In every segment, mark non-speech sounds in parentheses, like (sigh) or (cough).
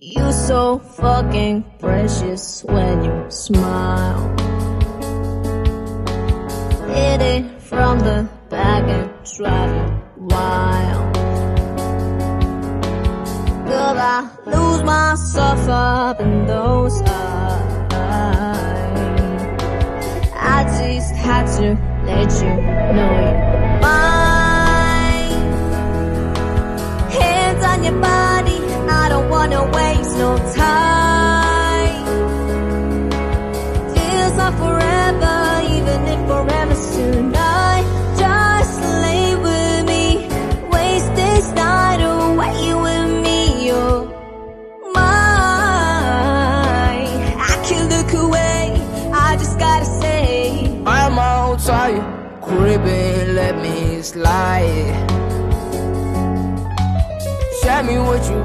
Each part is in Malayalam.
You so fucking precious when you smile. Hit it from the back and drive you wild. Girl, I lose myself up in those eyes. I just had to let you know you're mine. Hands on your body, away.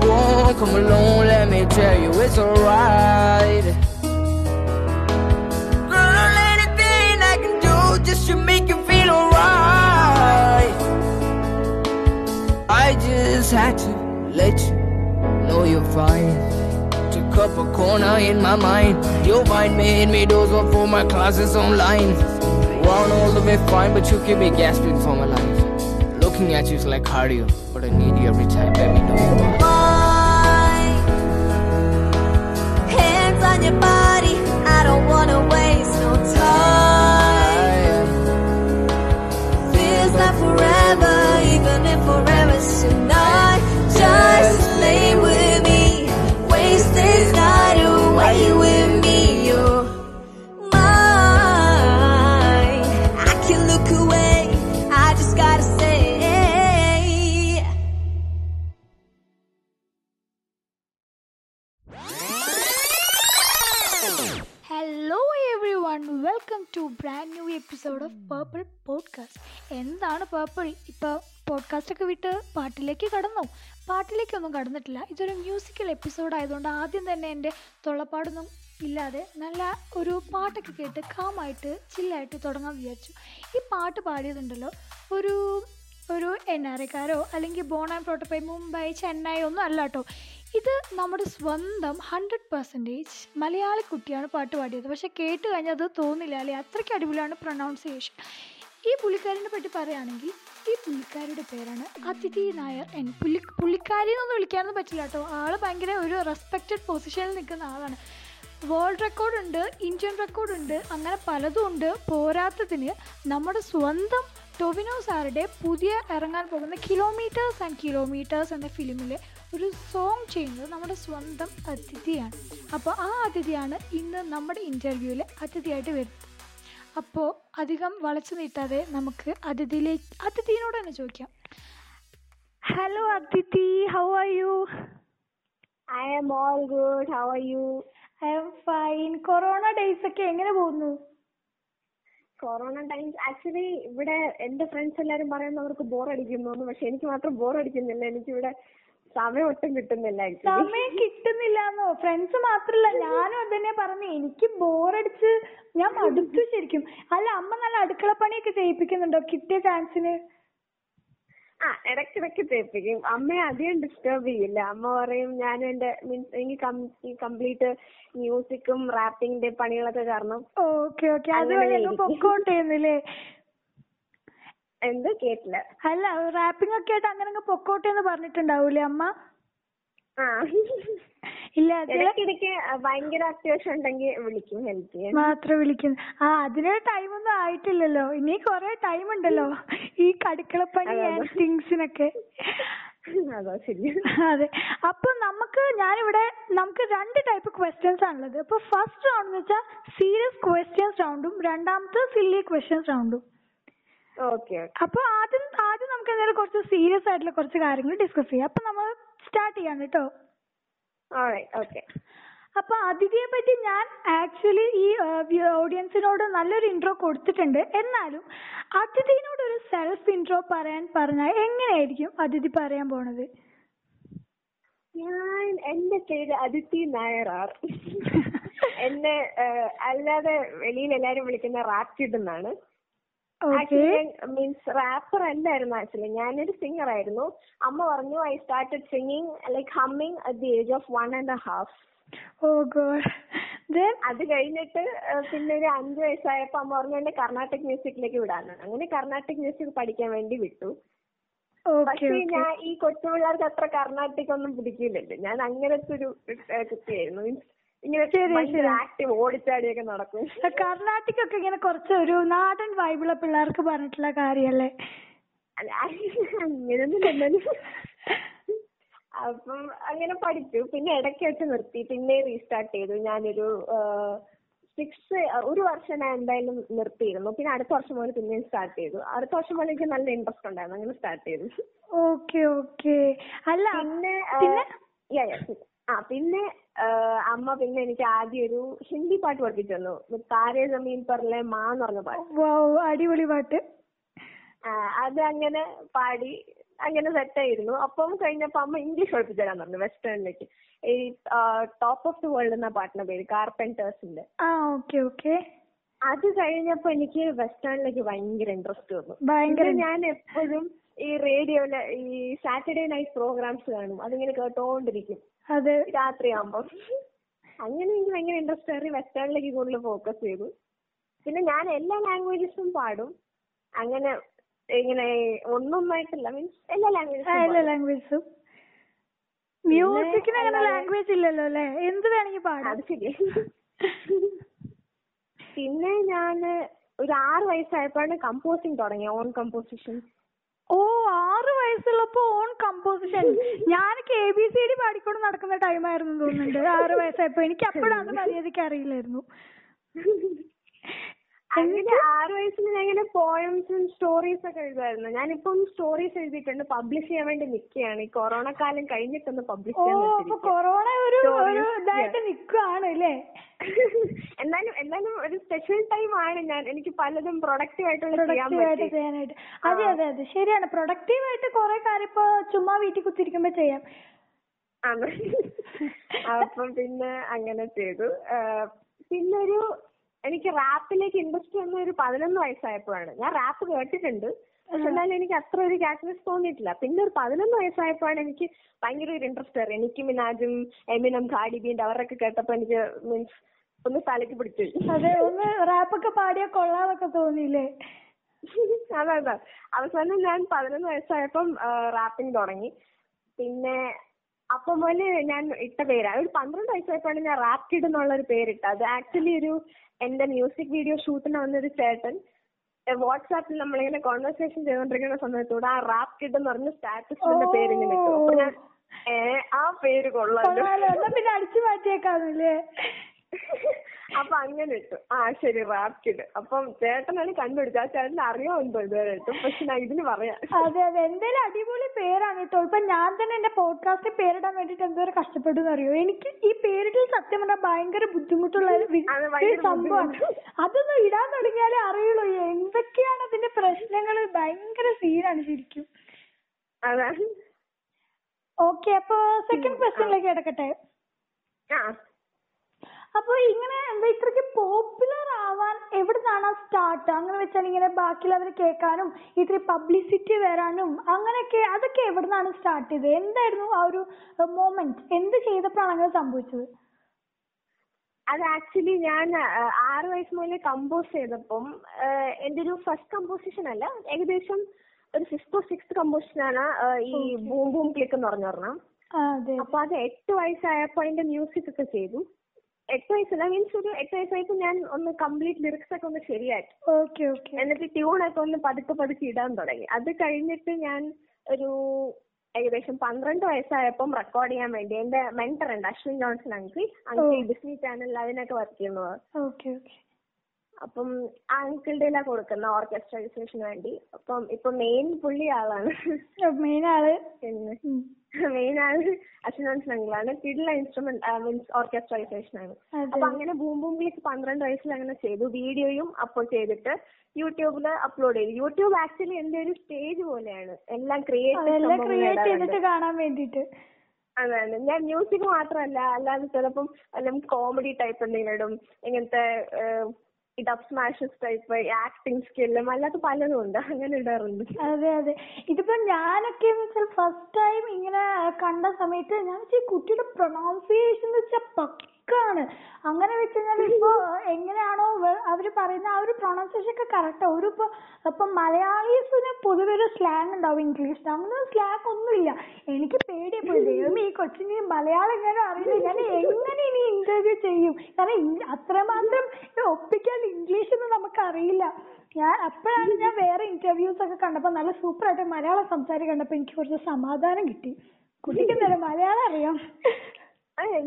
Me want, come along, let me tell you it's alright. Girl, anything I can do just to make you feel alright. I just had to let you know you're fine. Took up a corner in my mind. Your mind made me those one for my classes online. Want all the way fine, but you keep me gasping for my life. Looking at you is like cardio, but I need you every time, baby. Know you your body, I don't wanna waste no time. Feels like forever, even if forever's tonight. Just lay with me, waste this night away to brand new episode of purple podcast എന്താണ് പേർപ്പിൾ ഇപ്പോൾ പോഡ്കാസ്റ്റൊക്കെ വിട്ട് പാട്ടിലേക്ക് കടന്നു. പാട്ടിലേക്കൊന്നും കടന്നിട്ടില്ല. ഇതൊരു മ്യൂസിക്കൽ എപ്പിസോഡ് ആയതുകൊണ്ട് ആദ്യം തന്നെ എന്റെ തൊള്ളപ്പാടൊന്നും ഇല്ലാതെ നല്ല ഒരു പാട്ടൊക്കെ കേട്ട് കാമായിട്ട് ചില്ലായിട്ട് തുടങ്ങാൻ വിചാരിച്ചു. ഈ പാട്ട് പാടിയതുണ്ടല്ലോ. ഒരു ഒരു എൻ ആർ എക്കാരോ അല്ലെങ്കിൽ ബോൺ ആൻഡ് പ്രോട്ടോപ്പൈ മുംബൈ ചെന്നൈ ഒന്നും അല്ല കേട്ടോ. ഇത് നമ്മുടെ സ്വന്തം ഹൺഡ്രഡ് പെർസെന്റേജ് മലയാളി കുട്ടിയാണ് പാട്ട് പാടിയത്. പക്ഷെ കേട്ട് കഴിഞ്ഞാൽ അത് തോന്നില്ല അല്ലെ? അത്രയ്ക്ക് അടിപൊളിയാണ് പ്രൊണൗൺസിയേഷൻ ഈ പുള്ളിക്കാരിനെ പറ്റി പറയുകയാണെങ്കിൽ ഈ പുള്ളിക്കാരിയുടെ പേരാണ് അതിഥി നായർ എൻ. പുള്ളി പുള്ളിക്കാരി എന്നൊന്നും വിളിക്കാനൊന്നും പറ്റില്ല കേട്ടോ. ആൾ ഭയങ്കര ഒരു റെസ്പെക്റ്റഡ് പൊസിഷനിൽ നിൽക്കുന്ന ആളാണ്. വേൾഡ് റെക്കോർഡുണ്ട് ഇന്ത്യൻ റെക്കോർഡുണ്ട് അങ്ങനെ പലതും ഉണ്ട്. പോരാത്തതിന് നമ്മുടെ സ്വന്തം ടൊവിനോ സാറുടെ പുതിയ ഇറങ്ങാൻ പോകുന്ന കിലോമീറ്റേഴ്സ് ആൻഡ് കിലോമീറ്റേഴ്സ് എന്ന ഫിലിമിൽ ഒരു സോങ് ചെയ്യുന്നത് നമ്മുടെ സ്വന്തം അതിഥിയാണ്. അപ്പോൾ ആ അതിഥിയാണ് ഇന്ന് നമ്മുടെ ഇന്റർവ്യൂവിൽ അതിഥിയായിട്ട് വരുന്നത്. അപ്പോൾ അധികം വളച്ചു നീട്ടാതെ നമുക്ക് അതിഥിയിലേക്ക് അതിഥിയോട് തന്നെ ചോദിക്കാം. Hello Athithi how are you I am all good how are you I am fine corona days ഒക്കെ എങ്ങനെ പോകുന്നു? കൊറോണ ടൈംസ് ആക്ച്വലി ഇവിടെ എന്റെ ഫ്രണ്ട്സ് എല്ലാരും പറയുന്നത് അവർക്ക് ബോർ അടിക്കുന്നു പക്ഷെ എനിക്ക് മാത്രം ബോർ അടിക്കുന്നില്ല. എനിക്കിവിടെ സമയം ഒട്ടും കിട്ടുന്നില്ല ആക്ച്വലി സമയം കിട്ടുന്നില്ലാന്നോ? ഫ്രണ്ട്സ് മാത്രല്ല ഞാനും അതന്നെ പറഞ്ഞു. എനിക്ക് ബോറടിച്ച് ഞാൻ മടുത്തു ശരിക്കും. അല്ല അമ്മ നല്ല അടുക്കള പണിയൊക്കെ ചെയ്യിപ്പിക്കുന്നുണ്ടോ? കിട്ടിയ ചാൻസിന് ആ ഇടയ്ക്കിടയ്ക്ക് തേപ്പിക്കും അമ്മയെ അധികം ഡിസ്റ്റർബ് ചെയ്യില്ല. അമ്മ പറയും ഞാൻ എന്റെ മീൻസ് എനിക്ക് കംപ്ലീറ്റ് മ്യൂസിക്കും റാപ്പിംഗിന്റെ പണികളൊക്കെ കാരണം ഓക്കെ ഓക്കെ. അത് പൊക്കോട്ടേന്നല്ലേ എന്ത് കേട്ടില്ല. അല്ല റാപ്പിംഗ് ഒക്കെ ആയിട്ട് അങ്ങനെ അങ്ങ് പൊക്കോട്ടെ എന്ന് പറഞ്ഞിട്ടുണ്ടാവൂലേ അമ്മ? ആ. ഇല്ല ഇടയ്ക്കിടയ്ക്ക് ഭയങ്കര അത്യാവശ്യം ഉണ്ടെങ്കിൽ വിളിക്കും ഹെൽപ്പ് ചെയ്യാൻ. മാത്രം വിളിക്കുന്നു ആ അതിന് ടൈമൊന്നും ആയിട്ടില്ലല്ലോ. ഇനി കൊറേ ടൈം ഉണ്ടല്ലോ. ഈ കടുക്കളപ്പണി. തിങ്സിനൊക്കെ അതെ. അപ്പൊ നമുക്ക് ഞാനിവിടെ നമുക്ക് രണ്ട് ടൈപ്പ് ക്വസ്റ്റ്യൻസ് ആണുള്ളത് അപ്പൊ ഫസ്റ്റ് റൗണ്ട് എന്ന് വെച്ചാൽ സീരിയസ് ക്വസ്റ്റ്യൻസ് റൗണ്ടും രണ്ടാമത്തെ സില്ലി ക്വസ്റ്റ്യൻസ് റൗണ്ടും അപ്പൊ ആദ്യം ആദ്യം നമുക്ക് എന്തായാലും കുറച്ച് സീരിയസ് ആയിട്ടുള്ള കുറച്ച് കാര്യങ്ങൾ ഡിസ്കസ് ചെയ്യാം. അപ്പൊ നമ്മൾ സ്റ്റാർട്ട് ചെയ്യാണ് കേട്ടോ. ഓക്കെ അപ്പൊ അതിഥിയെ പറ്റി ഞാൻ ആക്ച്വലി ഈ ഓഡിയൻസിനോട് നല്ലൊരു ഇൻട്രോ കൊടുത്തിട്ടുണ്ട്. എന്നാലും അതിഥിനോട് ഒരു സെൽഫ് ഇൻട്രോ പറയാൻ പറഞ്ഞാൽ എങ്ങനെയായിരിക്കും അതിഥി പറയാൻ പോണത്? ഞാൻ എന്റെ പേര് അദിതി നായർ (laughs) എന്നെ അല്ലാതെ വെളിയിൽ എല്ലാരും വിളിക്കുന്ന റാക്കിഡ് എന്നാണ്. ഓക്കെ മീൻസ് റാപ്പർ അല്ലായിരുന്നു ആക്ച്വലി. ഞാനൊരു സിംഗർ ആയിരുന്നു. അമ്മ പറഞ്ഞു I started singing like humming at the age of one and half God then അത് കഴിഞ്ഞിട്ട് പിന്നെ ഒരു അഞ്ചു വയസ്സായപ്പോ അമ്മ പറഞ്ഞു എന്നെ കർണാട്ടിക് മ്യൂസിക്കിലേക്ക് വിടാന്ന്. അങ്ങനെ കർണാട്ടിക് മ്യൂസിക് പഠിക്കാൻ വേണ്ടി വിട്ടു. പക്ഷേ ഞാൻ ഈ കൊച്ചു പിള്ളേർക്ക് അത്ര കർണാട്ടിക് ഒന്നും പിടിക്കില്ലല്ലോ ഞാൻ അങ്ങനത്തെ ഒരു കുട്ടിയായിരുന്നു. മീൻസ് ഇങ്ങനെ. ആക്റ്റീവ് ഓടിച്ചാടിയൊക്കെ നടക്കും. കർണാട്ടിക് ഒക്കെ ഇങ്ങനെ കുറച്ച് ഒരു നാടൻ വൈബുള്ള പിള്ളേർക്ക് പറഞ്ഞിട്ടുള്ള കാര്യല്ലേ? അങ്ങനെയൊന്നും അപ്പം അങ്ങനെ പഠിച്ചു. പിന്നെ ഇടയ്ക്ക് വെച്ച് നിർത്തി. പിന്നെ റീസ്റ്റാർട്ട് ചെയ്തു. ഞാനൊരു സിക്സ് ഒരു വർഷം ഞാൻ എന്തായാലും നിർത്തിയിരുന്നു. പിന്നെ അടുത്ത വർഷം മുതൽ പിന്നേം സ്റ്റാർട്ട് ചെയ്തു. അടുത്ത വർഷം മുതൽ എനിക്ക് നല്ല ഇൻട്രസ്റ്റ് ഉണ്ടായിരുന്നു. അങ്ങനെ സ്റ്റാർട്ട് ചെയ്തു. Okay okay. അല്ല പിന്നെ പിന്നെ? യാ yeah. ആ പിന്നെ അമ്മ പിന്നെ എനിക്ക് ആദ്യം ഒരു ഹിന്ദി പാട്ട് പഠിപ്പിച്ചു തന്നു താരേ ജമീൻ പറലെ മാ എന്ന് പറഞ്ഞ പാട്ട്. അടിപൊളി പാട്ട്. അത് അങ്ങനെ പാടി അങ്ങനെ സെറ്റായിരുന്നു അപ്പം കഴിഞ്ഞപ്പോ അമ്മ ഇംഗ്ലീഷ് പഠിപ്പിച്ചു തരാൻ പറഞ്ഞു വെസ്റ്റേണിലേക്ക് ഈ ടോപ്പ് ഓഫ് ദി വേൾഡ് എന്ന പാട്ടിന്റെ പേര് കാർപ്പന്റേഴ്സിന്റെ അത് കഴിഞ്ഞപ്പോ എനിക്ക് വെസ്റ്റേണിലേക്ക് ഭയങ്കര ഇൻട്രസ്റ്റ് വന്നു. ഭയങ്കര ഞാൻ എപ്പോഴും ഈ റേഡിയോയിലെ ഈ സാറ്റർഡേ നൈറ്റ് പ്രോഗ്രാംസ് കാണും. അതിങ്ങനെ കേട്ടോണ്ടിരിക്കും. രാത്രിയാകുമ്പോ അങ്ങനെ എനിക്ക് ഭയങ്കര ഇൻട്രസ്റ്റ് കയറി വെസ്റ്റേണിലേക്ക് കൂടുതൽ ഫോക്കസ് ചെയ്തു. പിന്നെ ഞാൻ എല്ലാ ലാംഗ്വേജസും പാടും. അങ്ങനെ ഇങ്ങനെ ഒന്നൊന്നായിട്ടല്ല മീൻസ് എല്ലാ ലാംഗ്വേജസും പാടും. മ്യൂസിക്കിന് അങ്ങനെ ലാംഗ്വേജ് ഇല്ലല്ലോ അല്ലേ? എന്ത് വേണമെങ്കിൽ പാടാം. അത് പിന്നെ ഞാൻ ഒരു ആറ് വയസ്സായപ്പോഴാണ് കമ്പോസിങ് തുടങ്ങി ഓൺ കമ്പോസിഷൻ വയസ്സുള്ളപ്പോ ഓൺ കമ്പോസിഷൻ ഞാൻ കെ ബി സി ഡി പാടിക്കൊണ്ട് നടക്കുന്ന ടൈമായിരുന്നു തോന്നുന്നുണ്ട്. ആറ് വയസ്സായപ്പോ. എനിക്ക് അപ്പോഴാണ് മര്യാദയ്ക്ക് അറിയില്ലായിരുന്നു. അങ്ങനെ ആറ് വയസ്സിൽ ഞാൻ ഇങ്ങനെ പോയംസും സ്റ്റോറീസ് ഒക്കെ എഴുതുമായിരുന്നു. ഞാനിപ്പം സ്റ്റോറീസ് എഴുതിയിട്ടുണ്ട്. പബ്ലിഷ് ചെയ്യാൻ വേണ്ടി നിൽക്കുകയാണ് ഈ കൊറോണ കാലം കഴിഞ്ഞിട്ടൊന്ന് പബ്ലിഷ് നിക്കുവാണ് അല്ലേ? എന്നാലും എന്നാലും ഒരു സ്പെഷ്യൽ ടൈം ആണ് ഞാൻ. എനിക്ക് പലതും പ്രൊഡക്റ്റീവ് ആയിട്ടുള്ളത് ചെയ്യാൻ പറ്റി. അതെ അതെ അതെ. ശരിയാണ്. പ്രൊഡക്റ്റീവ് ആയിട്ട് കുറെ കാര്യം ഇപ്പൊ ചുമ്മാ വീട്ടിൽ കുത്തിരിക്കുമ്പോ ചെയ്യാം. ആണ്. അപ്പം പിന്നെ അങ്ങനെ ചെയ്തു. പിന്നൊരു പിന്നെ ഒരു എനിക്ക് റാപ്പിലേക്ക് ഇൻട്രസ്റ്റ് വന്ന ഒരു പതിനൊന്ന് വയസ്സായപ്പോഴാണ്. ഞാൻ റാപ്പ് കേട്ടിട്ടുണ്ട്. പക്ഷെ എന്നാലും എനിക്ക് അത്ര ഒരു ക്യാറ്റ്നസ് തോന്നിയിട്ടില്ല. പിന്നെ ഒരു പതിനൊന്ന് വയസ്സായപ്പോഴാണ് എനിക്ക് ഭയങ്കര ഒരു ഇൻട്രസ്റ്റ് ആയിരുന്നു എനിക്ക് മിനാജും എമിനും ഖാഡി ബീന്റെ അവരൊക്കെ കേട്ടപ്പോൾ എനിക്ക് മീൻസ് ഒന്ന് തലയ്ക്ക് പിടിച്ചു. അതെ ഒന്ന് റാപ്പൊക്കെ പാടിയാ കൊള്ളാന്നൊക്കെ തോന്നിയില്ലേ? അതെ അതെ. അവസാനം ഞാൻ പതിനൊന്ന് വയസ്സായപ്പം റാപ്പിംഗ് തുടങ്ങി. പിന്നെ അപ്പം മുതൽ ഞാൻ ഇട്ട പേരാ. ഒരു പന്ത്രണ്ട് വയസ്സായപ്പോഴാണ് ഞാൻ റാപ്കിഡ് എന്നുള്ള ഒരു പേരിട്ടത്. അത് ആക്ച്വലി ഒരു എന്റെ മ്യൂസിക് വീഡിയോ ഷൂട്ടിന് വന്നൊരു ചേട്ടൻ വാട്സാപ്പിൽ നമ്മളിങ്ങനെ കോൺവെർസേഷൻ ചെയ്തുകൊണ്ടിരിക്കുന്ന സമയത്തൂടെ ആ റാപ് കിഡ് എന്ന് പറഞ്ഞ സ്റ്റാറ്റസിന്റെ പേര് ഇങ്ങനെ ഇട്ടു. അപ്പൊ ഞാൻ ഏഹ് ആ പേര് കൊള്ളാലോ. കൊള്ളാലോ. എന്നാ പിന്നെ അടിച്ചു മാറ്റിയേക്കാന്നല്ലേ? (laughs) അപ്പൊ അങ്ങനെ ഇട്ടു. ആ ശരി റാപ്പിഡ്. അപ്പം ചേട്ടനാണ് കണ്ടുപിടിച്ചത്. ആ ചേട്ടന് അറിയോ എന്തോ ഇതുവരെയായിട്ടും പക്ഷെ ഞാൻ ഇതിന് പറയാം. അതെ അതെ. എന്തായാലും അടിപൊളി പേരാണ് കേട്ടോ. ഇപ്പൊ ഞാൻ തന്നെ എന്റെ പോഡ്കാസ്റ്റ് പേരിടാൻ വേണ്ടിട്ട് എന്തോരം കഷ്ടപ്പെട്ടു അറിയോ? എനിക്ക് ഈ പേരിടൽ സത്യം പറഞ്ഞാൽ ഭയങ്കര ബുദ്ധിമുട്ടുള്ള ഒരു വി- ഒരു സംഭവമാണ്. അതൊന്ന് ഇടാൻ തുടങ്ങിയാലേ അറിയുള്ളൂ. എന്തൊക്കെയാണ് അതിന്റെ പ്രശ്നങ്ങൾ? ഭയങ്കര സീനാണ് ശരിക്കും. ഓക്കേ അപ്പൊ സെക്കൻഡ് ക്വസ്റ്റ്യനിലേക്ക് കടക്കട്ടെ? ആ. അപ്പൊ ഇങ്ങനെ എന്താ ഇത്രയ്ക്ക് പോപ്പുലർ ആവാൻ എവിടുന്നാണ് സ്റ്റാർട്ട് അങ്ങനെ വെച്ചാൽ ഇങ്ങനെ ബാക്കിയുള്ളവർ കേൾക്കാനും ഇത്തിരി പബ്ലിസിറ്റി വരാനും അങ്ങനെയൊക്കെ അതൊക്കെ എവിടുന്നാണ് സ്റ്റാർട്ട് ചെയ്തത്? എന്തായിരുന്നു ആ ഒരു മൊമെന്റ് എന്ത് ചെയ്തപ്പോഴാണ് അങ്ങനെ സംഭവിച്ചത്? അത് ആക്ച്വലി ഞാൻ ആറ് വയസ്സ് മുതൽ കമ്പോസ് ചെയ്തപ്പം എന്റെ ഒരു ഫസ്റ്റ് കമ്പോസിഷൻ അല്ല ഏകദേശം ഒരു ഫിഫ്തോ സിക്സ്ത് കമ്പോസിഷൻ ആണ് ഈ ബൂം ബൂം ക്ലിക്ക് എന്ന് പറഞ്ഞു ഒരെണ്ണം അപ്പൊ അത് എട്ട് വയസ്സായപ്പോ അതിന്റെ മ്യൂസിക് ഒക്കെ ചെയ്തു. എട്ട് വയസ്സല്ല മീൻസ് ഒരു എട്ട് വയസ്സായപ്പോ ഞാൻ ഒന്ന് കംപ്ലീറ്റ് ലിറിക്സ് ഒക്കെ ഒന്ന് ശരിയാക്കി. ഓക്കെ ഓക്കെ എന്നിട്ട് ട്യൂൺ ഒക്കെ ഒന്ന് പതുക്കെ പതുക്കെ ഇടാൻ തുടങ്ങി. അത് കഴിഞ്ഞിട്ട് ഞാൻ ഒരു ഏകദേശം പന്ത്രണ്ട് വയസ്സായപ്പം റെക്കോർഡ് ചെയ്യാൻ വേണ്ടി എന്റെ മെന്റർ ഉണ്ട് Ashwin Johnson uncle. Uncle Disney ചാനലിൽ അതിനൊക്കെ വർക്ക് ചെയ്യുന്നത് ഓക്കെ ഓക്കെ അപ്പം ആ അങ്കിളുടെ എല്ലാം കൊടുക്കുന്ന ഓർക്കസ്ട്രൈസേഷന് വേണ്ടി. അപ്പം ഇപ്പൊ മെയിൻ പുള്ളി ആളാണ്. മെയിൻ ആൾ. പിന്നെ. മെയിൻ ആൾ ജോൺസൺ അങ്കിളാണ് കിഡിലെ ഇൻസ്ട്രുമെന്റ് മീൻസ് ഓർക്കസ്ട്രൈസേഷൻ ആണ്. അതെ. അപ്പൊ അങ്ങനെ ബൂം ബൂം ക്ലിക്ക് പന്ത്രണ്ട് വയസ്സിൽ അങ്ങനെ ചെയ്തു. വീഡിയോയും അപ്പോൾ ചെയ്തിട്ട് യൂട്യൂബിൽ അപ്ലോഡ് ചെയ്തു. യൂട്യൂബ് ആക്ച്വലി എന്റെ ഒരു സ്റ്റേജ് പോലെയാണ്. എല്ലാം ക്രിയേറ്റ് ചെയ്തിട്ട് ക്രിയേറ്റ് കാണാൻ വേണ്ടിട്ട് അതാണ്. ഞാൻ മ്യൂസിക് മാത്രമല്ല അല്ലാതെ ചിലപ്പം വല്ല കോമഡി ടൈപ്പ് എന്തെങ്കിലും ഇടും. ഇങ്ങനത്തെ ഈ ഡബ് സ്മാഷസ് ടൈപ്പ് ആക്ടിങ് സ്കില്ലും അല്ലാത്ത പലതും ഉണ്ട്. അങ്ങനെ ഇടാറുണ്ട്. അതെ അതെ. ഇതിപ്പോ ഞാനൊക്കെ വെച്ചാൽ ഫസ്റ്റ് ടൈം ഇങ്ങനെ കണ്ട സമയത്ത് ഞാൻ വെച്ചാൽ കുട്ടിയുടെ പ്രൊണൗൺസിയേഷൻ വെച്ചാൽ പക്കാണ് അങ്ങനെ വെച്ച് കഴിഞ്ഞാൽ ഇപ്പൊ എങ്ങനെയാണോ അവർ പറയുന്ന ആ ഒരു പ്രൊണൗൺസിയേഷൻ ഒക്കെ കറക്റ്റാ ഒരു ഇപ്പൊ ഇപ്പൊ മലയാളീസിന് പൊതുവെ ഒരു സ്ലാങ് ഉണ്ടാവും ഇംഗ്ലീഷ് അങ്ങനെ സ്ലാങ് ഒന്നുമില്ല. എനിക്ക് പേടിയപ്പോയി ദൈവമേ ഈ കൊച്ചിന് മലയാളം എങ്ങനെ അറിയില്ല. ഞാൻ എങ്ങനെ ഇനി ഇന്റർവ്യൂ ചെയ്യും? കാരണം അത്രമാത്രം ഒപ്പിക്കാൻ ഇംഗ്ലീഷ് ഒന്നും നമുക്ക് അറിയില്ല ഞാൻ അപ്പോഴാണ് ഞാൻ വേറെ ഇന്റർവ്യൂസ് ഒക്കെ കണ്ടപ്പോ നല്ല സൂപ്പർ ആയിട്ട് മലയാളം സംസാരിച്ച് കണ്ടപ്പോ എനിക്ക് കുറച്ച് സമാധാനം കിട്ടി. കുട്ടിക്ക് എന്തായാലും മലയാളം അറിയാം.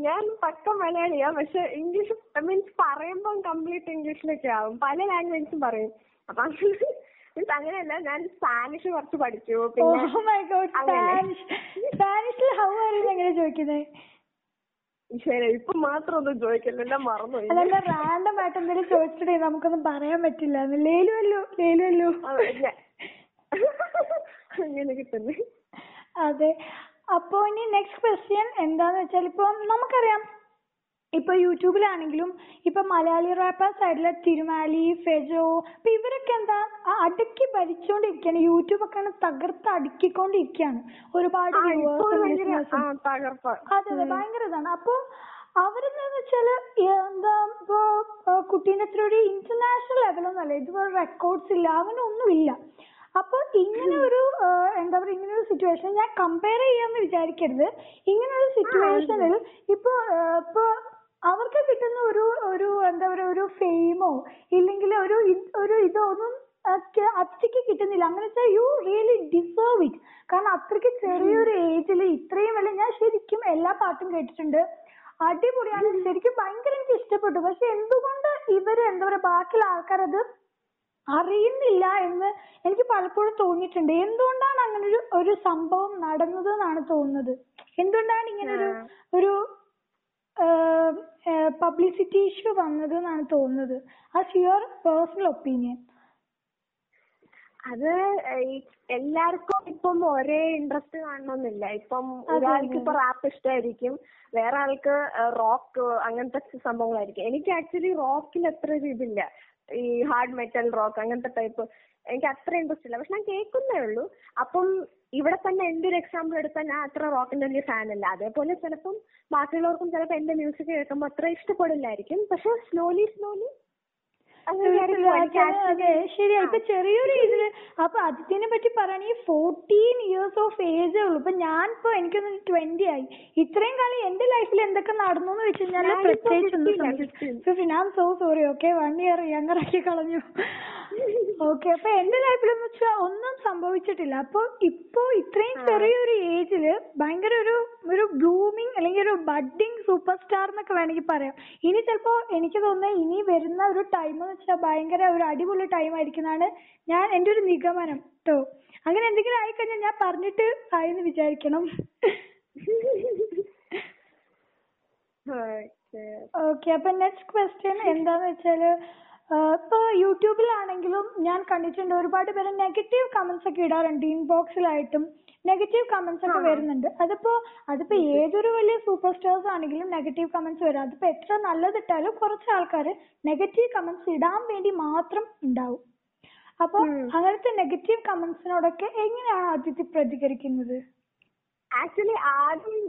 ഞാൻ പക്ക മലയാളിയാ. പക്ഷെ ഇംഗ്ലീഷ് മീൻസ് പറയുമ്പോൾ കംപ്ലീറ്റ് ഇംഗ്ലീഷിലൊക്കെ ആവും. പല ലാംഗ്വേജസും പറയും. അപ്പൊ മീൻസ് അങ്ങനെയല്ല ഞാൻ സ്പാനിഷ് കുറച്ച് പഠിച്ചു. പിന്നെ അങ്ങനെ. ശരി ഇപ്പൊ മാത്രം ഒന്നും ചോദിക്കില്ല എല്ലാം മറന്നുപോയി അതല്ല റാൻഡം ആയിട്ട് എന്തെങ്കിലും ചോദിച്ചിട്ടേ നമുക്കൊന്നും പറയാൻ പറ്റില്ല. ലേലുവല്ലോ ലേലുവല്ലോ അതെ, (laughs) അങ്ങനെ കിട്ടുന്നു. അതെ. അപ്പൊ ഇനി നെക്സ്റ്റ് ക്വസ്റ്റ്യൻ എന്താന്ന് വെച്ചാൽ ഇപ്പൊ നമുക്കറിയാം. ഇപ്പൊ യൂട്യൂബിലാണെങ്കിലും ഇപ്പൊ മലയാളി റാപ്പേഴ്സ് ആയിട്ടുള്ള തിരുമാലി ഫെജോ അപ്പൊ ഇവരൊക്കെ എന്താ ആ അടക്കി ഭരിച്ചുകൊണ്ടിരിക്കുകയാണ് യൂട്യൂബ് ഒക്കെ തകർത്ത് അടുക്കിക്കൊണ്ടിരിക്കാണ്. ഒരുപാട് ഇപ്പൊ അതെ അതെ ഭയങ്കര ഇതാണ്. അപ്പൊ അവരെന്താന്ന് വെച്ചാൽ എന്താ ഇപ്പൊ കുട്ടീനെ കുട്ടീന്റെ അത്ര ഒരു ഇന്റർനാഷണൽ ലെവലൊന്നും അല്ല. ഇതുപോലെ റെക്കോർഡ്സ് ഇല്ല. അങ്ങനെ ഒന്നുമില്ല. അപ്പൊ ഇങ്ങനെ ഒരു എന്താ പറയാ ഇങ്ങനെ ഒരു സിറ്റുവേഷൻ ഞാൻ കമ്പയർ ചെയ്യാന്ന് വിചാരിക്കരുത്. ഇങ്ങനെ ഒരു സിറ്റുവേഷനിൽ ഇപ്പൊ ഇപ്പൊ അവർക്ക് കിട്ടുന്ന ഒരു ഒരു എന്താ പറയാ ഒരു ഫെയിമോ ഇല്ലെങ്കിൽ ഒരു ഒരു ഇതോ ഒന്നും അച്ചയ്ക്ക് കിട്ടുന്നില്ല. അങ്ങനെ വെച്ചാൽ യു റിയലി ഡിസേർവ് ഇറ്റ് കാരണം അത്രയ്ക്ക് ചെറിയൊരു ഏജിൽ ഇത്രയും വലിയ ഞാൻ ശരിക്കും എല്ലാ പാട്ടും കേട്ടിട്ടുണ്ട്. അടിപൊളിയാണ്. ശരിക്കും ഭയങ്കര എനിക്ക് ഇഷ്ടപ്പെട്ടു. പക്ഷെ എന്തുകൊണ്ട് ഇവർ എന്താ പറയാ ബാക്കിയുള്ള ആൾക്കാരത് അറിയുന്നില്ല എന്ന് എനിക്ക് പലപ്പോഴും തോന്നിയിട്ടുണ്ട്. എന്തുകൊണ്ടാണ് അങ്ങനെ ഒരു ഒരു സംഭവം നടന്നത് എന്നാണ് തോന്നുന്നത്? എന്തുകൊണ്ടാണ് ഇങ്ങനെ ഒരു ഒരു പബ്ലിസിറ്റി ഇഷ്യൂ വന്നത് എന്നാണ് തോന്നുന്നത്? ആസ് യുവർ പേഴ്സണൽ ഒപ്പീനിയൻ അത് എല്ലാവർക്കും ഇപ്പം ഒരേ ഇൻട്രസ്റ്റ് കാണണമെന്നില്ല. ഇപ്പം ഒരാൾക്ക്. ഇപ്പൊ റാപ്പ് ഇഷ്ടമായിരിക്കും വേറെ ആൾക്ക് റോക്ക് അങ്ങനത്തെ സംഭവങ്ങളായിരിക്കും. എനിക്ക് ആക്ച്വലി റോക്കിൽ അത്ര ഒരു ഇതില്ല. ഈ ഹാർഡ് മെറ്റൽ റോക്ക് അങ്ങനത്തെ ടൈപ്പ് എനിക്ക് അത്ര ഇൻട്രസ്റ്റ് ഇല്ല. പക്ഷെ ഞാൻ കേൾക്കുന്നേ ഉള്ളൂ. അപ്പം ഇവിടെ തന്നെ എന്റെ ഒരു എക്സാമ്പിൾ എടുത്താൽ ഞാൻ അത്ര റോക്കിന്റെ വലിയ ഫാൻ അല്ല. അതേപോലെ ചിലപ്പം ബാക്കിയുള്ളവർക്കും ചിലപ്പോൾ എന്റെ മ്യൂസിക് കേൾക്കുമ്പോൾ അത്ര ഇഷ്ടപ്പെടില്ലായിരിക്കും. പക്ഷെ സ്ലോലി സ്ലോലി അതെ ശരിയാ ഇപ്പൊ ചെറിയൊരു ഏജിൽ അപ്പൊ അതിനെ പറ്റി പറയുകയാണെങ്കിൽ ഫോർട്ടീൻ ഇയേഴ്സ് ഓഫ് ഏജേ ഉള്ളൂ. ഇപ്പൊ ഞാൻ ഇപ്പൊ എനിക്കൊന്ന് ട്വന്റി ആയി. ഇത്രയും കാലം എന്റെ ലൈഫിൽ എന്തൊക്കെ നടന്നു എന്ന് വെച്ച് കഴിഞ്ഞാൽ ഞാനിപ്പോ പ്രത്യേകിച്ച് ഒന്നും 15 ആ, സംഭവിച്ചില്ല. Fifteen I so sorry okay one year younger ആക്കി കളഞ്ഞു. ഓക്കെ അപ്പൊ എന്റെ ലൈഫിലെന്ന് വെച്ചാൽ ഒന്നും സംഭവിച്ചിട്ടില്ല. അപ്പൊ ഇപ്പൊ ഇത്രയും ചെറിയൊരു ഏജിൽ ഭയങ്കര ഒരു ഒരു ബ്ലൂമിങ് അല്ലെങ്കിൽ ഒരു ബഡ്ഡിങ് സൂപ്പർ സ്റ്റാർ എന്നൊക്കെ വേണമെങ്കിൽ പറയാം. ഇനി ചിലപ്പോ എനിക്ക് തോന്നുന്നത് ഇനി വരുന്ന ഒരു ടൈം എന്ന് വെച്ചാൽ ഭയങ്കര ഒരു അടിപൊളി ടൈം ആയിരിക്കുന്നതാണ് ഞാൻ എന്റെ ഒരു നിഗമനം കേട്ടോ അങ്ങനെ എന്തെങ്കിലും ആയിക്കഴിഞ്ഞാൽ ഞാൻ പറഞ്ഞിട്ട് ആയെന്ന് വിചാരിക്കണം. (laughs) ഓക്കെ അപ്പൊ നെക്സ്റ്റ് ക്വസ്റ്റ്യൻ എന്താന്ന് വെച്ചാൽ ആഹ് ഇപ്പൊ യൂട്യൂബിലാണെങ്കിലും ഞാൻ കണ്ടിട്ടുണ്ട് ഒരുപാട് പേര് നെഗറ്റീവ് കമന്റ്സ് ഒക്കെ ഇടാറുണ്ട്. ഇൻബോക്സിലായിട്ടും നെഗറ്റീവ് കമന്റ്സ് ഒക്കെ വരുന്നുണ്ട്. അതിപ്പോ അതിപ്പോ ഏതൊരു വലിയ സൂപ്പർ സ്റ്റാർസ് ആണെങ്കിലും നെഗറ്റീവ് കമന്റ്സ് വരും. അതിപ്പോ എത്ര നല്ലതിട്ടാലും കുറച്ച് ആൾക്കാർ നെഗറ്റീവ് കമന്റ്സ് ഇടാൻ വേണ്ടി മാത്രം ഉണ്ടാവും. അപ്പൊ അങ്ങനത്തെ നെഗറ്റീവ് കമന്റ്സിനോടൊക്കെ എങ്ങനെയാണ് അദിതി പ്രതികരിക്കുന്നത്? ആക്ച്വലി ആദ്യം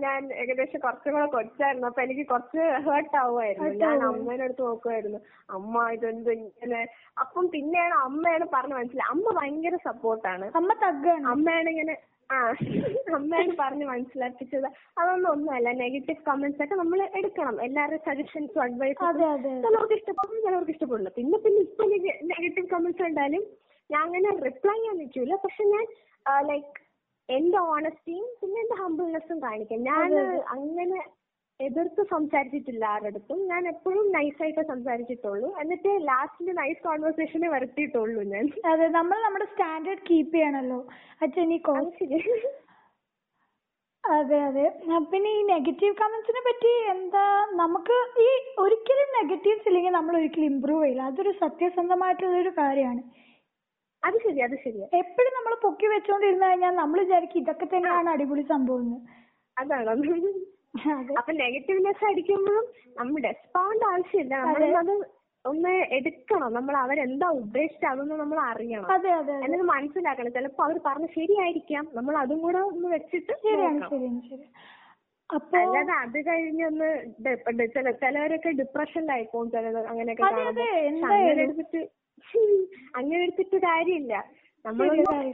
ഞാൻ ഏകദേശം കുറച്ചും കൂടെ കൊച്ചായിരുന്നു. അപ്പൊ എനിക്ക് കുറച്ച് ഹേർട്ട് ആവുമായിരുന്നു. ഞാൻ. അമ്മേനെ അടുത്ത് നോക്കുമായിരുന്നു. അമ്മ ഇതെന്ത് ഇങ്ങനെ? അപ്പം പിന്നെയാണ് അമ്മയാണ് പറഞ്ഞു മനസ്സിലായി അമ്മ ഭയങ്കര സപ്പോർട്ടാണ് അമ്മ തഗ്ഗാണ്. അമ്മയാണ് ഇങ്ങനെ ആ (laughs) അമ്മയാണ് പറഞ്ഞ് മനസ്സിലാക്കിച്ചത്. അതൊന്നും ഒന്നുമല്ല. നെഗറ്റീവ് കമന്റ്സ് ഒക്കെ നമ്മൾ എടുക്കണം. എല്ലാവരുടെയും സജഷൻസ് അഡ്വൈസും ചിലവർക്ക് ഇഷ്ടപ്പെടും ചിലവർക്ക് ഇഷ്ടപ്പെടില്ല. പിന്നെ പിന്നെ ഇപ്പൊ നെഗറ്റീവ് കമന്റ്സ് ഉണ്ടായാലും ഞാൻ അങ്ങനെ റിപ്ലൈ ചെയ്യാൻ നിൽക്കൂല. പക്ഷെ ഞാൻ ലൈക്ക് എന്റെ ഓണസ്റ്റിയും പിന്നെ എന്റെ ഹംബിൾനെസ്സും കാണിക്കാം. ഞാൻ അങ്ങനെ എതിർത്ത് സംസാരിച്ചിട്ടില്ല ആരടുത്തും ഞാൻ എപ്പോഴും നൈസായിട്ട് സംസാരിച്ചിട്ടുള്ളൂ. എന്നിട്ട് ലാസ്റ്റിൽ നൈസ് കോൺവെർസേഷനെ വരുത്തിയിട്ടുള്ളൂ ഞാൻ. അതെ നമ്മൾ നമ്മുടെ സ്റ്റാൻഡേർഡ് കീപ്പ് ചെയ്യണല്ലോ. അച്ഛൻ ഈ അതെ അതെ പിന്നെ ഈ നെഗറ്റീവ് കമന്റ്സിനെ പറ്റി എന്താ നമുക്ക് ഈ ഒരിക്കലും നെഗറ്റീവ്സ് ഇല്ലെങ്കിൽ നമ്മൾ ഒരിക്കലും ഇമ്പ്രൂവ് ചെയ്യില്ല. അതൊരു സത്യസന്ധമായിട്ടുള്ള ഒരു കാര്യമാണ്. അത് ശരി അത് ശരിയാ എപ്പോഴും നമ്മൾ പൊക്കി വെച്ചോണ്ടിരുന്നു കഴിഞ്ഞാൽ നമ്മൾ വിചാരിക്കും ഇതൊക്കെ തന്നെയാണ് അടിപൊളി സംഭവം എന്ന് അതാണോ. അതെ. അപ്പൊ ഒന്ന് എടുക്കണം. നമ്മൾ അവരെന്താ ഉദ്ദേശിച്ചത് അതൊന്ന് നമ്മൾ അറിയണം. അതെ അതെ അതെ. എന്നിട്ട് മനസ്സിലാക്കണം. ചിലപ്പോ അവർ പറഞ്ഞ ശരിയായിരിക്കാം. നമ്മൾ അതും കൂടെ ഒന്ന് വെച്ചിട്ട് നോക്കണം. അപ്പൊ അല്ലാതെ അത് കഴിഞ്ഞൊന്ന് ഡെ- ഡെ- ചില ചിലവരൊക്കെ ഡിപ്രഷനിലായി പോകും ചിലത് അങ്ങനെയൊക്കെ കാണുമ്പോ അതെ, പക്ഷെ (laughs) അങ്ങനെ എടുത്തിട്ട് കാര്യമില്ല. നമ്മൾ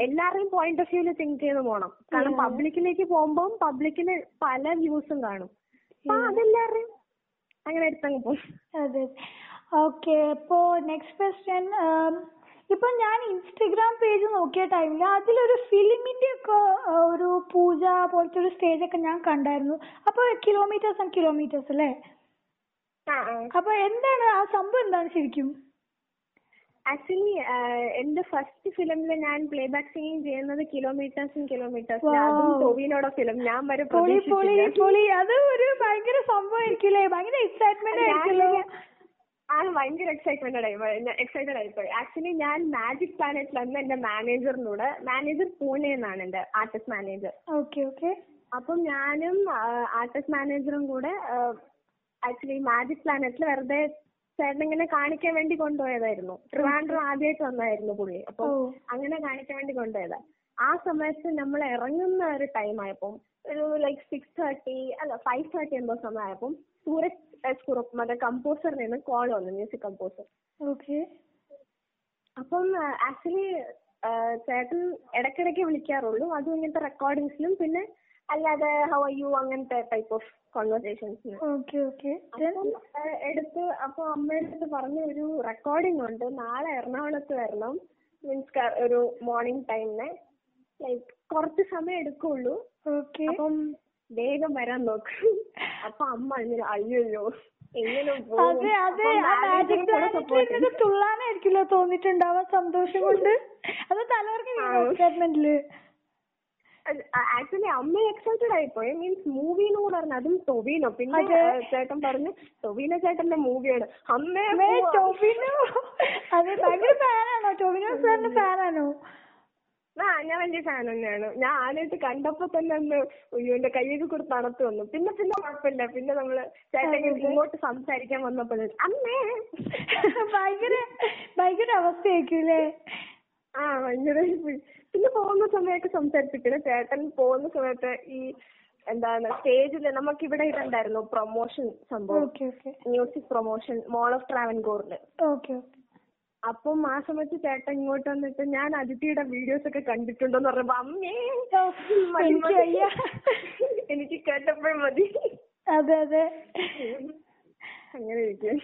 എല്ലാവരുടെയും പോയിന്റ് ഓഫ് വ്യൂൽ തിങ്ക് ചെയ്ത് പോണം. കാരണം പബ്ലിക്കിലേക്ക് പോകുമ്പോൾ പബ്ലിക്കിന് പല വ്യൂസും കാണും. അപ്പൊ അതെല്ലാവരുടെയും അങ്ങനെ എടുത്തങ്ങ് പോകും അതെ ഓക്കെ അപ്പോ നെക്സ്റ്റ് ക്വസ്റ്റ്യൻ ഇപ്പൊ ഞാൻ ഇൻസ്റ്റഗ്രാം പേജ് നോക്കിയ ടൈമിൽ അതിലൊരു ഫിലിമിന്റെ ഒക്കെ ഒരു പൂജ പോലത്തെ ഒരു സ്റ്റേജ് ഒക്കെ ഞാൻ കണ്ടായിരുന്നു. അപ്പൊ കിലോമീറ്റേഴ്സ് ആൻഡ് കിലോമീറ്റേഴ്സ് അല്ലേ? അപ്പൊ എന്താണ് ആ സംഭവം എന്താണ് ശരിക്കും? ആക്ച്വലി എന്റെ ഫസ്റ്റ് ഫിലിമിൽ ഞാൻ പ്ലേ ബാക്ക് സിംഗിങ് ചെയ്യുന്നത് കിലോമീറ്റേഴ്സും കിലോമീറ്റേഴ്സ്. അതും ടൊവിനോടെ ഫിലിം ഞാൻ വരെ പൊളി പൊളി പൊളി. അത് ഒരു ഭയങ്കര സംഭവമായിരിക്കില്ലേ ഭയങ്കര എക്സൈറ്റ്മെന്റ് ആയിരിക്കുമല്ലോ ആ ഭയങ്കര എക്സൈറ്റ്മെന്റ് ആയി. എക്സൈറ്റഡ് ആയിപ്പോയി. ആക്ച്വലി ഞാൻ മാജിക് പ്ലാനറ്റ് അന്ന് എന്റെ മാനേജറിനോട് മാനേജർ പൂനെ എന്നാണ് എന്റെ ആർട്ടിസ്റ്റ് മാനേജർ ഓക്കെ ഓക്കെ അപ്പം ഞാനും ആർട്ടിസ്റ്റ് മാനേജറും കൂടെ ആക്ച്വലി മാജിക് പ്ലാനറ്റിൽ വെറുതെ ചേട്ടൻ ഇങ്ങനെ കാണിക്കാൻ വേണ്ടി കൊണ്ടുപോയതായിരുന്നു. ട്രിവാൻഡ്രം ആദ്യമായിട്ട് വന്നായിരുന്നു പുള്ളി. അപ്പൊ അങ്ങനെ കാണിക്കാൻ വേണ്ടി കൊണ്ടുപോയതാ. ആ സമയത്ത് നമ്മൾ ഇറങ്ങുന്ന ഒരു ടൈം ആയപ്പം ഒരു ലൈക് സിക്സ് തേർട്ടി അല്ല ഫൈവ് തേർട്ടി എന്തോ സമയമായപ്പം സൂരജ് എസ് കുറുപ്പ് മറ്റേ കമ്പോസറിൽ നിന്ന് കോൾ വന്നു മ്യൂസിക് കമ്പോസർ ഓക്കെ. അപ്പം ആക്ച്വലി ചേട്ടൻ ഇടയ്ക്കിടയ്ക്ക് വിളിക്കാറുള്ളൂ. അതും ഇങ്ങനത്തെ റെക്കോർഡിങ്സിലും പിന്നെ അല്ലാതെ ഹൗ ആർ യു അങ്ങനത്തെ ടൈപ്പ് ഓഫ് കോൺവെർസേഷൻസിന് അപ്പം എടുത്ത് അപ്പൊ അമ്മയുടെ അടുത്ത് പറഞ്ഞ ഒരു റെക്കോർഡിംഗ് ഉണ്ട്. നാളെ എറണാകുളത്ത് വരണം. മീൻസ് ഒരു മോർണിംഗ് ടൈമിന് ലൈക് കുറച്ച് സമയം എടുക്കുള്ളൂ. അപ്പം വേഗം വരാൻ നോക്ക്. അപ്പൊ അമ്മ ഇങ്ങനെ അയ്യയ്യോ എങ്ങനെ പോകും? അപ്പം മാജിക് ചെയ്തു. തുള്ളാനായിരിക്കില്ലോ തോന്നിട്ടുണ്ടാവാ സന്തോഷം കൊണ്ട് (laughs) അത് എക്സൈറ്റ്മെന്റിൽ ആക്ച്വലി അമ്മ എക്സൈറ്റഡ് ആയിപ്പോയി. മീൻസ് മൂവിന്ന് കൂടെ പറഞ്ഞു അതും ടൊവിനോ. പിന്നെ ചേട്ടൻ പറഞ്ഞു ടൊവിനോ ചേട്ടന്റെ മൂവിയാണ്. അമ്മേ ടൊവിനോ. അതെ ഭയങ്കര ഫാനാണോ? ടോവിനോ സാറിന്റെ ഫാനാണോ? ആ ഞാൻ വലിയ ഫാൻ തന്നെയാണ്. ഞാൻ ആദ്യമായിട്ട് കണ്ടപ്പോ തന്നെ ഒന്ന് അയ്യോ എന്റെ കയ്യൊക്കെ കൊടുത്ത് തണുത്ത് വന്നു. പിന്നെ പിന്നെ കുഴപ്പമില്ല. പിന്നെ നമ്മൾ ചേട്ടൻ ഇങ്ങോട്ട് സംസാരിക്കാൻ വന്നപ്പോഴും അമ്മേ. ഭയങ്കര ഭയങ്കര അവസ്ഥയായിരിക്കും അല്ലേ? ആ ഭയങ്കര പിന്നെ പോകുന്ന സമയമൊക്കെ സംസാരിച്ചിട്ടില്ല ചേട്ടൻ പോകുന്ന സമയത്ത് ഈ എന്താണ് സ്റ്റേജിൽ നമുക്ക് ഇവിടെ ഇതുണ്ടായിരുന്നു പ്രൊമോഷൻ സംഭവം. Music promotion mall of ട്രാവൻകൂറിൽ. Okay okay. അപ്പം ആ സമയത്ത് ചേട്ടൻ ഇങ്ങോട്ട് വന്നിട്ട് ഞാൻ അതിഥിയുടെ വീഡിയോസ് ഒക്കെ കണ്ടിട്ടുണ്ടോന്ന് പറഞ്ഞപ്പോ അമ്മേ മതി, എനിക്ക് മതി. എനിക്ക് കേട്ടപ്പോഴും മതി. അതെ അതെ. അങ്ങനെ ഇരിക്കും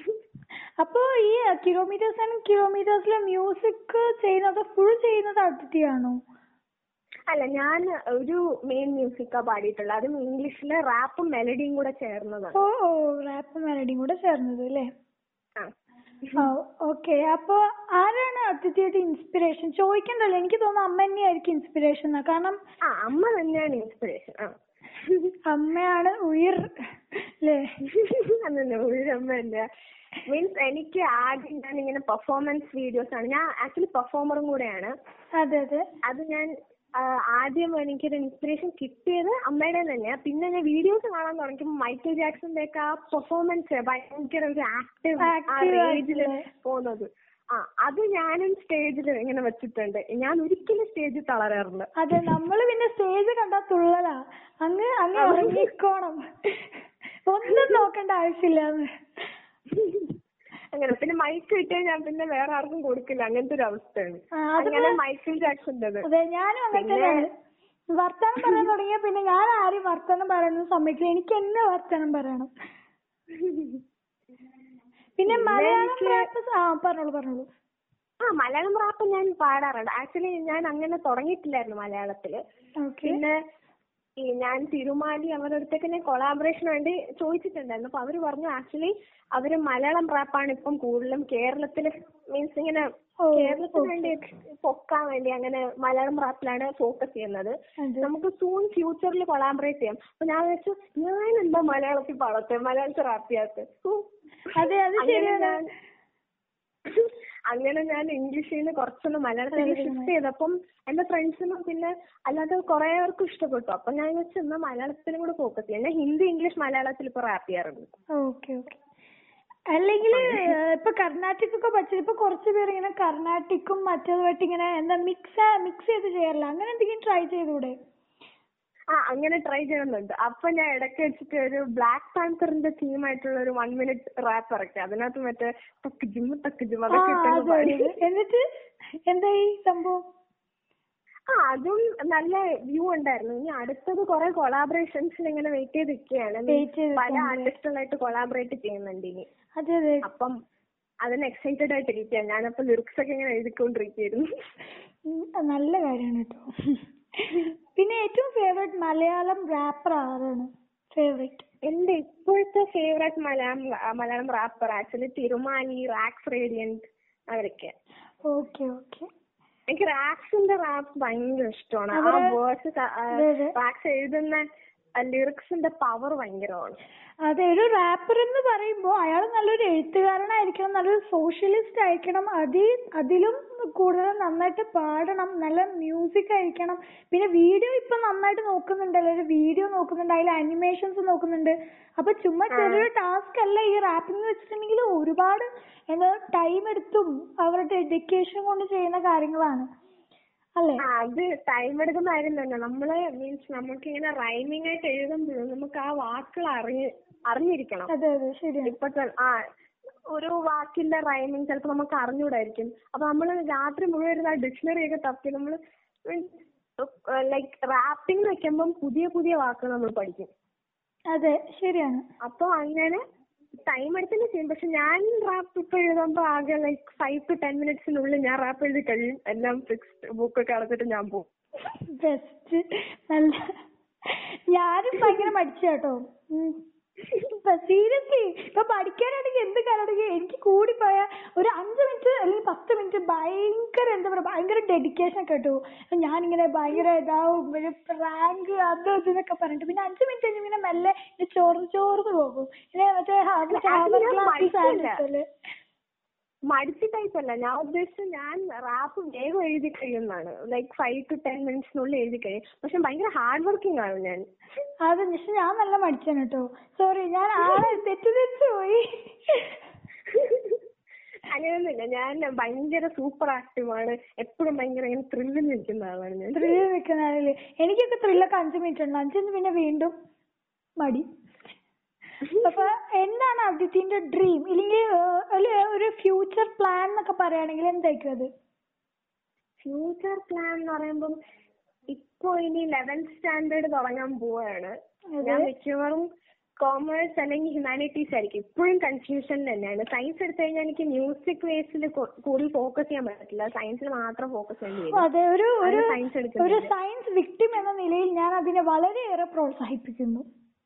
അപ്പൊ ഈ കിലോമീറ്റേഴ്സ് ആൻഡ് കിലോമീറ്റേഴ്സിലെ മ്യൂസിക് ചെയ്യുന്നത് ഫുൾ ചെയ്യുന്നത് ആണോ? അല്ല ഞാൻ ഒരു മെയിൻ മ്യൂസിക്കാ പാടിയിട്ടുള്ളത് അതും ഇംഗ്ലീഷിലെ റാപ്പും മെലഡിയും കൂടെ ചേർന്നതാണ്. ഓ ഓ റാപ്പും മെലഡിയും കൂടെ ചേർന്നത് അല്ലേ? ആ. ഓക്കേ അപ്പൊ ആരാണ് അതിഥിയുടെ ഇൻസ്പിറേഷൻ ചോദിക്കണ്ടല്ലോ. എനിക്ക് തോന്നുന്നു അമ്മ തന്നെയായിരിക്കും ഇൻസ്പിറേഷൻ എന്നാ കാരണം ആ അമ്മ തന്നെയാണ് ഇൻസ്പിറേഷൻ ആ. അമ്മയാണ് ഉയിർ ലെ? അല്ലല്ല തന്നെയാ മീൻസ് എനിക്ക് ആദ്യം ഞാൻ ഇങ്ങനെ പെർഫോമൻസ് വീഡിയോസ് ആണ്. ഞാൻ ആക്ച്വലി പെർഫോമറും കൂടെയാണ്. അതെ അതെ. അത് ഞാൻ ഏഹ് ആദ്യം എനിക്കൊരു ഇൻസ്പിറേഷൻ കിട്ടിയത് അമ്മയുടെ തന്നെയാ. പിന്നെ ഞാൻ വീഡിയോസ് കാണാൻ തുടങ്ങിയപ്പോ മൈക്കിൾ ജാക്സന്റെ ഒക്കെ ആ പെർഫോമൻസ് ഭയങ്കര ഒരു ആക്ടീവ് ആ ഒരു പോകുന്നത്. ആ അത് ഞാനും സ്റ്റേജിൽ ഇങ്ങനെ വെച്ചിട്ടുണ്ട്. ഞാൻ ഒരിക്കലും സ്റ്റേജിൽ തളരാറില്ല. അതെ നമ്മൾ പിന്നെ സ്റ്റേജ് കണ്ടാ തുള്ളലാ. അങ്ങ് അങ്ങ് ഇറങ്ങിക്കോണം ഒന്നും നോക്കേണ്ട ആവശ്യമില്ലാന്ന്. അങ്ങനെ പിന്നെ മൈക്ക് കിട്ടിയാൽ ഞാൻ പിന്നെ വേറെ ആർക്കും കൊടുക്കില്ല. അങ്ങനത്തെ ഒരു അവസ്ഥയാണ്. അങ്ങനെ മൈക്കിൾ ജാക്സന്റേത് പിന്നെ- വർത്താനം പറയാൻ തുടങ്ങിയ പിന്നെ ഞാൻ ആരും വർത്താനം പറയാനൊന്നും സമ്മതിക്കില്ല. എനിക്ക് എന്നെ വർത്താനം പറയണം. (laughs) പിന്നെ മലയാളം റാപ്പ് ആ പറഞ്ഞോളൂ പറഞ്ഞോളൂ. ആ മലയാളം റാപ്പ് ഞാൻ പാടാറുണ്ട്. ആക്ച്വലി ഞാൻ അങ്ങനെ തുടങ്ങിയിട്ടില്ലായിരുന്നു മലയാളത്തിൽ. പിന്നെ ഈ ഞാൻ തിരുമാലി അവരുടെ അടുത്തൊക്കെ ഞാൻ കൊളാബറേഷന് വേണ്ടി ചോദിച്ചിട്ടുണ്ടായിരുന്നു. അപ്പൊ അവർ പറഞ്ഞു ആക്ച്വലി അവർ മലയാളം റാപ്പാണ് ഇപ്പം കൂടുതലും കേരളത്തിൽ മീൻസ് ഇങ്ങനെ കേരളത്തിന് വേണ്ടി പൊക്കാൻ വേണ്ടി അങ്ങനെ മലയാളം റാപ്പിലാണ് ഫോക്കസ് ചെയ്യുന്നത്. നമുക്ക് സൂൺ ഫ്യൂച്ചറിൽ കൊളാബറേറ്റ് ചെയ്യാം. അപ്പൊ ഞാൻ വെച്ചു ഞാൻ എന്താ മലയാളത്തിൽ പാടത്തെ? മലയാളത്തിൽ റാപ്പ് ചെയ്യാത്ത? അങ്ങനെ ഞാൻ ഇംഗ്ലീഷിൽ നിന്ന് കുറച്ചൊന്ന് മലയാളത്തിലേക്ക് ഷിഫ്റ്റ് ചെയ്തപ്പം എന്റെ ഫ്രണ്ട്സിനും പിന്നെ അല്ലാതെ കുറെ പേർക്കും ഇഷ്ടപ്പെട്ടു. അപ്പൊ ഞാൻ വിചാരിച്ചു എന്നാ മലയാളത്തിലും കൂടെ ഫോക്കസ് ചെയ്യാം. ഞാൻ ഹിന്ദി ഇംഗ്ലീഷ് മലയാളത്തിൽ ഇപ്പൊ റാപ്പ് ചെയ്യാറുണ്ട്. അല്ലെങ്കിൽ ഇപ്പൊ കർണാട്ടിക് ഒക്കെ പഠിച്ചത് ഇപ്പൊ കുറച്ച് പേര് ഇങ്ങനെ കർണാട്ടിക്കും മറ്റേതുമായിട്ട് ഇങ്ങനെ എന്താ മിക്സ് മിക്സ് ചെയ്ത് ചെയ്യാറില്ല? അങ്ങനെ എന്തെങ്കിലും ട്രൈ ചെയ്തൂടെ? ആ അങ്ങനെ ട്രൈ ചെയ്യുന്നുണ്ട് അപ്പൊ ഞാൻ ഇടയ്ക്ക് വെച്ചിട്ട് ഒരു ബ്ലാക്ക് പാന്തറിന്റെ തീമായിട്ടുള്ള ഒരു വൺ മിനിറ്റ് റാപ്പ് ഇറക്കി. അതിനകത്ത് മറ്റേ ടക്ക് ജിം ടക്ക് ജിം അതൊക്കെ ഇട്ടങ്ങ് അതെ. പാടി. ആ അതും നല്ല വ്യൂ ഉണ്ടായിരുന്നു. ഇനി അടുത്തത് കുറെ കൊളാബറേഷൻസിന് ഇങ്ങനെ വെയിറ്റ് ചെയ്ത് നിൽക്കുകയാണ് പല. ആർട്ടിസ്റ്റുകളായിട്ട് കൊളാബറേറ്റ് ചെയ്യുന്നുണ്ട് ഇനി. അപ്പം അതിന് എക്സൈറ്റഡ് ഞാൻ ഞാനപ്പോ ലിറിക്സ് ഒക്കെ ഇങ്ങനെ എഴുതിക്കൊണ്ടിരിക്കുകയായിരുന്നു. നല്ല കാര്യമാണ് കേട്ടോ. പിന്നെ ഏറ്റവും ഫേവറേറ്റ് മലയാളം റാപ്പർ ആരാണ്? ഫേവറേറ്റ് എന്റെ ഇപ്പോഴത്തെ favourite Malayalam Malayalam rapper actually Thirumali Rax Radiant അവരൊക്കെ. ഓക്കെ ഓക്കെ എനിക്ക് റാക്സിന്റെ റാപ്പ് ഭയങ്കര ഇഷ്ടമാണ്. ആ വേർഡ്സ്. റാക്സ് എഴുതുന്ന ലിറിക്സിന്റെ പവർ ഭയങ്കരമാണ്. അതെ ഒരു റാപ്പർ എന്ന് പറയുമ്പോൾ അയാൾ നല്ലൊരു എഴുത്തുകാരനായിരിക്കണം നല്ലൊരു സോഷ്യലിസ്റ്റ് ആയിരിക്കണം. അതിൽ അതിലും കൂടുതൽ നന്നായിട്ട് പാടണം നല്ല മ്യൂസിക് ആയിരിക്കണം. പിന്നെ വീഡിയോ ഇപ്പൊ നന്നായിട്ട് നോക്കുന്നുണ്ടല്ലോ ഒരു വീഡിയോ നോക്കുന്നുണ്ട് അതിൽ അനിമേഷൻസ് നോക്കുന്നുണ്ട്. അപ്പൊ ചുമ്മാ ചെറിയൊരു ടാസ്ക് അല്ല ഈ റാപ്പിംഗ് വെച്ചിട്ടുണ്ടെങ്കിൽ ഒരുപാട് എന്താ ടൈം എടുത്തും അവരുടെ ഡെഡിക്കേഷൻ കൊണ്ട് ചെയ്യുന്ന കാര്യങ്ങളാണ്. അത് ടൈം എടുക്കുന്ന കാര്യം തന്നെ. നമ്മൾ മീൻസ് നമുക്ക് ഇങ്ങനെ റൈമിംഗ് ആയിട്ട് എഴുതുമ്പോഴും നമുക്ക് ആ വാക്കുകൾ അറിഞ്ഞ് അറിഞ്ഞിരിക്കണം. ഇപ്പൊ ആ ഒരു വാക്കിന്റെ റൈമിങ് ചിലപ്പോ നമുക്ക് അറിഞ്ഞൂടായിരിക്കും അപ്പൊ നമ്മൾ രാത്രി മുഴുവൻ ഇരുന്ന് ആ ഡിക്ഷണറി ഒക്കെ തപ്പി നമ്മൾ ലൈക് റാപ്പിംഗ് വെക്കുമ്പം പുതിയ പുതിയ വാക്കുകൾ നമ്മൾ പഠിക്കും. അതെ ശരിയാണ്. അപ്പൊ അങ്ങനെ ടൈം എടുത്തന്നെ ചെയ്യും. പക്ഷെ ഞാൻ റാപ്പ് ഇപ്പൊ എഴുതുമ്പോ ആകെ ലൈക്ക് ഫൈവ് ടു ടെൻ മിനിറ്റ്സിനുള്ളിൽ ഞാൻ റാപ്പ് എഴുതി കഴിയും. എല്ലാം ഫിക്സ്ഡ് ബുക്കൊക്കെ അടച്ചിട്ട് ഞാൻ പോകും ബെസ്റ്റ് നല്ല ഞാനും ഭയങ്കര മടിച്ചാട്ടോ സീരിയസ്ലി ഇപ്പൊ പഠിക്കാനാണെങ്കിൽ എന്ത് കാര്യമാണെങ്കിൽ എനിക്ക് കൂടി പോയാൽ ഒരു അഞ്ച് മിനിറ്റ് അല്ലെങ്കിൽ പത്ത് മിനിറ്റ് ഭയങ്കര എന്താ പറയാ ഭയങ്കര ഡെഡിക്കേഷൻ ഒക്കെ കേട്ടോ. ഞാനിങ്ങനെ ഭയങ്കര ഇതാവും ഒരു റാങ്ക് അത് ഇത് എന്നൊക്കെ പറഞ്ഞിട്ട്. പിന്നെ അഞ്ച് മിനിറ്റ് കഴിഞ്ഞ് ഇങ്ങനെ മെല്ലെ ചോർന്ന് ചോർന്ന് പോകും. പിന്നെ മറ്റേ ഹാർഡ് അത് ഞാൻ ക്ലാസ് മടിച്ചില്ല. മടിച്ച ടൈപ്പ് അല്ല. ഞാൻ ഉദ്ദേശിച്ചത് ഞാൻ റാപ്പ് വേഗം എഴുതി കഴിയുന്നതാണ്. ലൈക്ക് ഫൈവ് ടു ടെൻ മിനിറ്റ്സിനുള്ളിൽ എഴുതി കഴിയും. പക്ഷെ ഭയങ്കര ഹാർഡ് വർക്കിംഗ് ആണ് ഞാൻ. അത് പക്ഷെ ഞാൻ നല്ല മടിച്ചാണ് കേട്ടോ. സോറി ഞാൻ ആളെ തെറ്റിദ്ധരിച്ചു പോയി. അങ്ങനെയൊന്നുമില്ല. ഞാൻ ഭയങ്കര സൂപ്പർ ആക്റ്റീവ് ആണ്. എപ്പോഴും ഭയങ്കര ഇങ്ങനെ ത്രില്ലിൽ നിൽക്കുന്ന ആളാണ് ഞാൻ. ത്രില്ലിൽ നിൽക്കുന്ന ആളല്ലേ? എനിക്കൊക്കെ ത്രില്ലൊക്കെ അഞ്ച് മിനിറ്റ് ഉണ്ട്. അഞ്ചിന് പിന്നെ വീണ്ടും മടി. അപ്പൊ എന്താണ് അദിത്തിന്റെ ഡ്രീം ഇല്ലെങ്കിൽ ഏഹ്, ഒരു ഫ്യൂച്ചർ പ്ലാൻ എന്നൊക്കെ പറയുകയാണെങ്കിൽ എന്തായിരിക്കും അത്? ഫ്യൂച്ചർ പ്ലാൻ എന്ന് പറയുമ്പം ഇപ്പൊ ഇനി ലെവൻത് സ്റ്റാൻഡേർഡ് തുടങ്ങാൻ പോവാണ്. ഞാൻ മിക്കവാറും കോമേഴ്സ് അല്ലെങ്കിൽ ഹ്യൂമാനിറ്റീസ് ആയിരിക്കും. ഇപ്പോഴും കൺഫ്യൂഷനിൽ തന്നെയാണ്. സയൻസ് എടുത്തു കഴിഞ്ഞാൽ എനിക്ക് മ്യൂസിക് വേസിൽ കൂടുതൽ ഫോക്കസ് ചെയ്യാൻ പറ്റില്ല സയൻസിൽ മാത്രം ഫോക്കസ് ചെയ്യേണ്ടി വരും. ഒരു. സയൻസ് വിക്ടിം എന്ന നിലയിൽ ഞാൻ അതിനെ വളരെയേറെ പ്രോത്സാഹിപ്പിക്കുന്നു.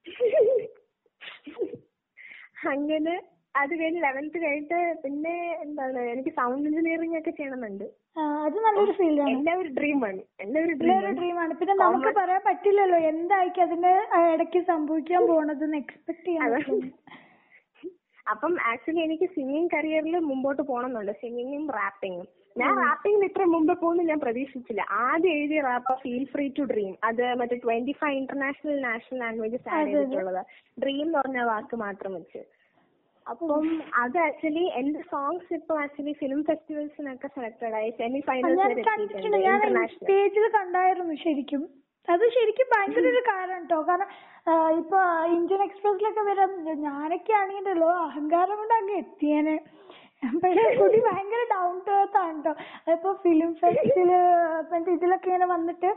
(laughs) അങ്ങനെ അത് കഴിഞ്ഞ് ലെവൻത്ത് കഴിഞ്ഞിട്ട് പിന്നെ എന്താണ് എനിക്ക് സൗണ്ട് എഞ്ചിനീയറിംഗ് ഒക്കെ ചെയ്യണമെന്നുണ്ട്. അത് നല്ലൊരു ഫീൽഡാണ് എന്റെ ഒരു ഡ്രീമാണ് എന്റെ ഒരു ഡ്രീമാണ് പിന്നെ നമുക്ക് പറയാൻ പറ്റില്ലല്ലോ എന്തായിരിക്കും അതിന്റെ ഇടയ്ക്ക് സംഭവിക്കാൻ പോണതെന്ന് എക്സ്പെക്ട് ചെയ്യാൻ അപ്പം ആക്ച്വലി എനിക്ക് സിംഗിങ് കരിയറിൽ മുമ്പോട്ട് പോകണമെന്നുണ്ട് സിംഗിങ്ങും റാപ്പിങ്ങും ഞാൻ റാപ്പിങ്ങിന് ഇത്ര മുമ്പ് പോകുമെന്ന് ഞാൻ പ്രതീക്ഷിച്ചില്ല. ആദ്യം എഴുതിയ rap feel free to dream അത് മറ്റേ twenty five international national languages add. ചെയ്തിട്ടുള്ളത്. ഡ്രീം എന്ന് പറഞ്ഞ വാക്ക് മാത്രം വെച്ച്. അപ്പം അത് ആക്ച്വലി എന്റെ സോങ്സ് ഇപ്പൊ ആക്ച്വലി ഫിലിം ഫെസ്റ്റിവൽസിനൊക്കെ സെലക്ടഡ് ആയി. സെമി ഫൈനൽസ് വരെ എത്തിയിട്ടുണ്ട്. ഇന്റർനാഷണൽ പേജിൽ കണ്ടായിരുന്നു ശരിക്കും. അത് ശരിക്കും ഭയങ്കര ഒരു കാരണം കേട്ടോ കാരണം ഇപ്പൊ ഇന്ത്യൻ എക്സ്പ്രസിലൊക്കെ വരാൻ ഞാനൊക്കെ ആണെങ്കിലോ അഹങ്കാരം കൊണ്ട് അങ്ങ് എത്തിയേനെ. പക്ഷേ ശ്രുതി ഭയങ്കര ഡൗൺ ടു എർത്ത് ആണ് ട്ടോ. അതിപ്പോ ഫിലിം ഫെസ്റ്റിൽ മറ്റേ ഇതിലൊക്കെ ഇങ്ങനെ വന്നിട്ട്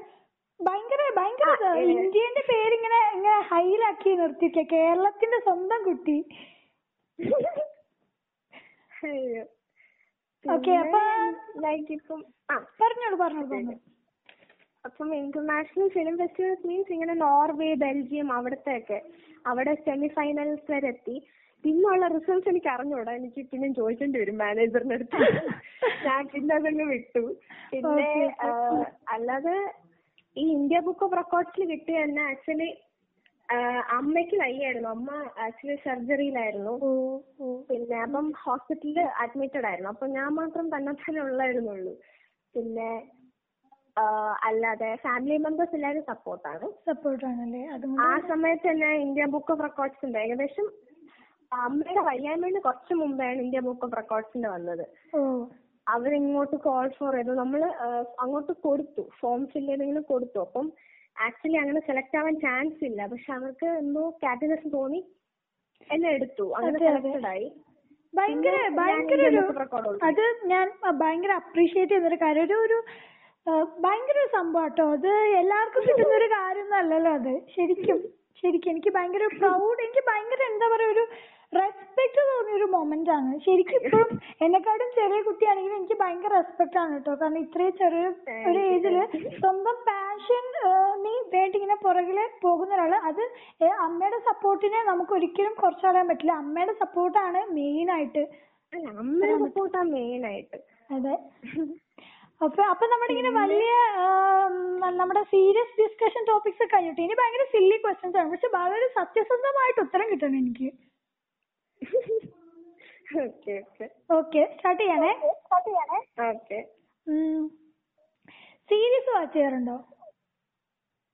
ഭയങ്കര ഭയങ്കര. ഇന്ത്യന്റെ പേരിങ്ങനെ ഇങ്ങനെ ഹൈലാക്കി നിർത്തിയിരിക്കുക കേരളത്തിന്റെ സ്വന്തം കുട്ടി. ഓക്കേ അപ്പൊ ലൈക്ക് ഇപ്പം പറഞ്ഞോളൂ പറഞ്ഞോളൂ പറഞ്ഞോളൂ. അപ്പം ഇന്റർനാഷണൽ ഫിലിം ഫെസ്റ്റിവൽസ് മീൻസ് ഇങ്ങനെ നോർവേ ബെൽജിയം അവിടത്തെ ഒക്കെ അവിടെ സെമി ഫൈനൽസ് വരെ എത്തി. പിന്നുള്ള റിസൾട്ട് എനിക്ക് അറിഞ്ഞൂടാ എനിക്ക് പിന്നെ ചോദിക്കേണ്ടി വരും മാനേജറിന്റെ അടുത്ത്. ഞാൻ പിന്നെ അതങ്ങ് വിട്ടു. പിന്നെ അല്ലാതെ ഈ ഇന്ത്യ ബുക്ക് ഓഫ് റെക്കോർഡ്സിൽ കിട്ടിയ തന്നെ ആക്ച്വലി അമ്മയ്ക്ക് വയ്യായിരുന്നു. അമ്മ ആക്ച്വലി സർജറിയിലായിരുന്നു പിന്നെ അപ്പം ഹോസ്പിറ്റലിൽ അഡ്മിറ്റഡ് ആയിരുന്നു. അപ്പൊ ഞാൻ മാത്രം തന്നെ തന്നെ ഉള്ളായിരുന്നുള്ളൂ. പിന്നെ അല്ലാതെ ഫാമിലി മെമ്പേഴ്സ് എല്ലാവരും സപ്പോർട്ടാണ് സപ്പോർട്ടാണ് ആണല്ലേ? അതും ആ സമയത്ത് തന്നെ ഇന്ത്യ ബുക്ക് ഓഫ് റെക്കോർഡ്സ് ഉണ്ട് ഏകദേശം അമ്മയുടെ കല്യാണത്തിന് കുറച്ച് മുമ്പാണ് ഇന്ത്യ ബുക്ക് ഓഫ് റെക്കോർഡ്സിന്റെ വന്നത്. അവരിങ്ങോട്ട് കോൾ ഫോർ ചെയ്തു. നമ്മൾ അങ്ങോട്ട് കൊടുത്തു. ഫോം ഫിൽ ചെയ്തെങ്കിലും കൊടുത്തു. അപ്പം ആക്ച്വലി അങ്ങനെ സെലക്ട് ആവാൻ ചാൻസ് ഇല്ല. പക്ഷെ അവർക്ക് എന്തോ കാറ്റഗറി തോന്നി എന്നെ എടുത്തു. അങ്ങനെ. സെലക്ടഡ് ആയി. ഭയങ്കര ഭയങ്കര ഒരു. അത് ഞാൻ ഭയങ്കര അപ്രീഷിയേറ്റ് ചെയ്യുന്നൊരു കാര്യം. ഒരു ഒരു ഭയങ്കര ഒരു സംഭവം കേട്ടോ അത് എല്ലാവർക്കും കിട്ടുന്ന ഒരു കാര്യമൊന്നും അല്ലല്ലോ അത്. ശരിക്കും ശരിക്കും എനിക്ക് ഭയങ്കര പ്രൗഡ് എനിക്ക് ഭയങ്കര എന്താ പറയാ ഒരു റെസ്പെക്ട് തോന്നിയ ഒരു മൊമെന്റ് ആണ്. ശരിക്കും ഇപ്പോഴും എന്നെക്കാളും ചെറിയ കുട്ടിയാണെങ്കിലും എനിക്ക് ഭയങ്കര റെസ്പെക്ട് ആണ് കേട്ടോ. കാരണം ഇത്രയും ചെറിയ ഒരു ഏജിൽ സ്വന്തം പാഷൻ നീ വേണ്ടി ഇങ്ങനെ പുറകിൽ പോകുന്ന ഒരാൾ അത് അമ്മയുടെ സപ്പോർട്ടിനെ നമുക്ക് ഒരിക്കലും കുറച്ച് കളയാൻ പറ്റില്ല. അമ്മയുടെ സപ്പോർട്ടാണ് മെയിൻ ആയിട്ട്. അമ്മയുടെ സപ്പോർട്ടാ മെയിൻ ആയിട്ട്. അതെ. (laughs) അപ്പൊ അപ്പൊ നമ്മളിങ്ങനെ വലിയ നമ്മുടെ സീരിയസ് ഡിസ്കഷൻ ടോപ്പിക്സ് കഴിഞ്ഞിട്ട് ഇനി ഭയങ്കര സില്ലി ക്വസ്റ്റ്യൻസ് ആണ്. പക്ഷെ വളരെ സത്യസന്ധമായിട്ട് ഉത്തരം കിട്ടണം എനിക്ക്. Okay okay. ഓക്കേ സ്റ്റാർട്ട് ചെയ്യാനേ. ഓക്കെ സീരീസ് വാച്ച് ചെയ്യാറുണ്ടോ?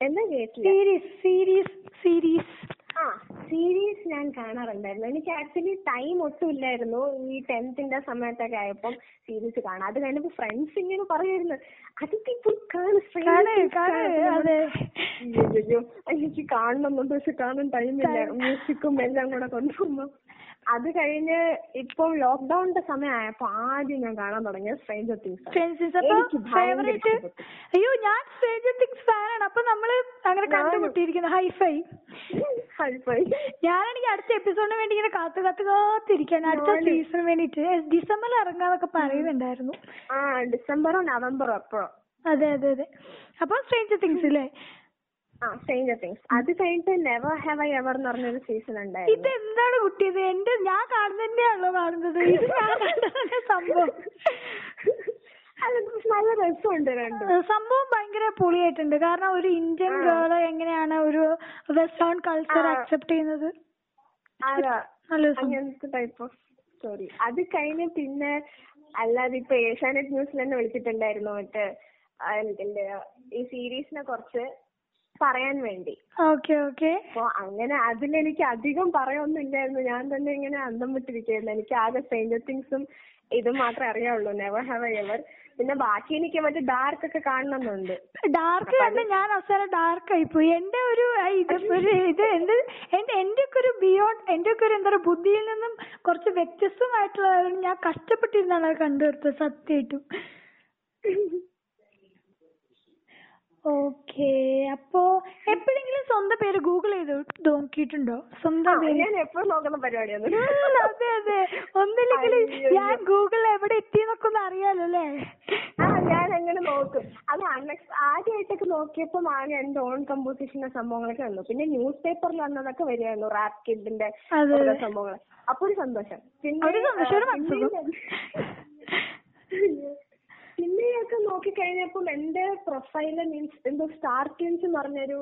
എന്താ കേട്ടില്ല? സീരീസ് സീരീസ് സീരീസ് ആ സീരീസ് ഞാൻ കാണാറുണ്ടായിരുന്നു. എനിക്ക് ആക്ച്വലി ടൈം ഒട്ടും ഇല്ലായിരുന്നു. ഈ ടെൻത്തിന്റെ സമയത്തൊക്കെ ആയപ്പം സീരീസ് കാണാം അത് കഴിഞ്ഞപ്പോ ഫ്രണ്ട്സ് ഇങ്ങനെ പറയുമായിരുന്നു അതൊക്കെ ഇപ്പോൾ കാണും കാണ് കാണ്. അതെ. അയ്യോ എനിക്ക് കാണണമെന്നുണ്ട് പക്ഷെ കാണാൻ ടൈമില്ല മ്യൂസിക്കും എല്ലാം കൂടെ കൊണ്ടുപോകുമ്പോ അത് കഴിഞ്ഞ് ഇപ്പം ലോക്ക്ഡൌണിന്റെ സമയമായപ്പോ ആദ്യം ഞാൻ കാണാൻ തുടങ്ങിയത് സ്ട്രേഞ്ചർ തിങ്സ് എനിക്ക് ഭയങ്കര ഇഷ്ടപ്പെട്ടു. അയ്യോ ഞാൻ സ്ട്രേഞ്ചർ തിങ്സ് ഫാനാണ് അപ്പൊ നമ്മൾ അങ്ങനെ കണ്ടുമുട്ടിയിരിക്കുന്നു. ഹൈഫൈ ഹൈഫൈ ഞാനാണെങ്കിൽ അടുത്ത എപ്പിസോഡിന് വേണ്ടി ഇങ്ങനെ കാത്തു കാത്തു കാത്തിരിക്കാണ് അടുത്ത. സീസണിന് വേണ്ടിട്ട് ഡിസംബറിൽ ഇറങ്ങാന്നൊക്കെ പറയുന്നുണ്ടായിരുന്നു. ആ ഡിസംബറോ നവംബറോ എപ്പഴോ. അതെ അതെ അതെ. അപ്പൊ സ്ട്രേഞ്ചർ തിങ്സ് അല്ലേ ആ സ്ട്രേഞ്ചർ തിങ്സ് അത് കഴിഞ്ഞിട്ട് നെവർ ഹാവ് ഐ എവർ എന്ന് പറഞ്ഞൊരു സീസൺ ഉണ്ടായിരുന്നു. ഇത് എന്താണ് കുട്ടി ഇത് എന്റെ ഞാൻ കാണുന്നതന്നെയാണല്ലോ കാണുന്നത്. ഇത് ഞാൻ കണ്ടതന്നെ സംഭവം. അത് നല്ല രസമുണ്ട് രണ്ടും. സംഭവം ഭയങ്കര പൊളിയായിട്ടുണ്ട്. കാരണം ഒരു ഇന്ത്യൻ ഗേൾ എങ്ങനെയാണ് ഒരു വെസ്റ്റേൺ കൾച്ചർ. അക്സെപ്റ്റ് ചെയ്യുന്നത്? അങ്ങനത്തെ ടൈപ്പ് ഓഫ് സ്റ്റോറി അത് കഴിഞ്ഞ് പിന്നെ അല്ലാതെ ഇപ്പൊ ഏഷ്യാനെറ്റ് ന്യൂസിൽ തന്നെ വിളിച്ചിട്ടുണ്ടായിരുന്നു മറ്റേ ഈ സീരീസിനെ കുറിച്ച് പറയാൻ വേണ്ടി. Okay okay. അപ്പൊ അങ്ങനെ അതിലെനിക്ക് അധികം പറയാനൊന്നുമില്ലായിരുന്നു. ഞാൻ തന്നെ ഇങ്ങനെ അന്തം വിട്ടിരിക്കുകയായിരുന്നു എനിക്ക് ആകെ സ്ട്രേഞ്ചർ തിങ്സും ഇതും മാത്രമേ അറിയാവുള്ളൂ. നെവർ ഹാവ് ഐ എവർ പിന്നെ ബാക്കി എനിക്ക് മറ്റേ ഡാർക്ക് ഒക്കെ കാണണമെന്നുണ്ട്. ഡാർക്ക് കണ്ട് ഞാൻ അവസാനം ഡാർക്ക് ആയിപ്പോയി എന്റെ ഒരു ഇത് ഇത് എന്ത് എന്റെ എന്റെ ഒക്കെ ഒരു ബിയോണ്ട് എന്റെ ഒക്കെ ഒരു എന്താ പറയുക ബുദ്ധിയിൽ നിന്നും കുറച്ച് വ്യത്യസ്തമായിട്ടുള്ള ഒരു- ഞാൻ കഷ്ടപ്പെട്ടിരുന്നാണ് അത് സത്യമായിട്ടും. (laughs) ഓക്കെ അപ്പോ എപ്പോഴെങ്കിലും സ്വന്തം പേര് ഗൂഗിൾ ചെയ്ത് നോക്കിയിട്ടുണ്ടോ? സ്വന്തം പേര്? ഞാൻ എപ്പോഴും നോക്കുന്ന പരിപാടിയാണ് അതെ അതെ. ഒന്നില്ലെങ്കിൽ ഞാൻ ഗൂഗിൾ എവിടെ എത്തിയെന്നൊക്കെ ഒന്ന് അറിയാലോ അല്ലേ? ആ ഞാൻ എങ്ങനെ നോക്കും. അത് അൺഎക്സ് ആദ്യമായിട്ടൊക്കെ നോക്കിയപ്പോൾ ആകെ എന്റെ ഓൺ കമ്പോസിഷന്റെ സംഭവങ്ങളൊക്കെ വന്നു പിന്നെ ന്യൂസ് പേപ്പറിൽ വന്നതൊക്കെ വരുമായിരുന്നു റാപ്പ് കിഡിന്റെ ഓരോ അതെ. സംഭവങ്ങൾ അപ്പൊ ഒരു സന്തോഷം. പിന്നെ ഒരു സന്തോഷം, നോക്കി കഴിഞ്ഞപ്പോൾ എന്റെ പ്രൊഫൈൽ മീൻസ് എന്തോ സ്റ്റാർ എന്ന് പറഞ്ഞൊരു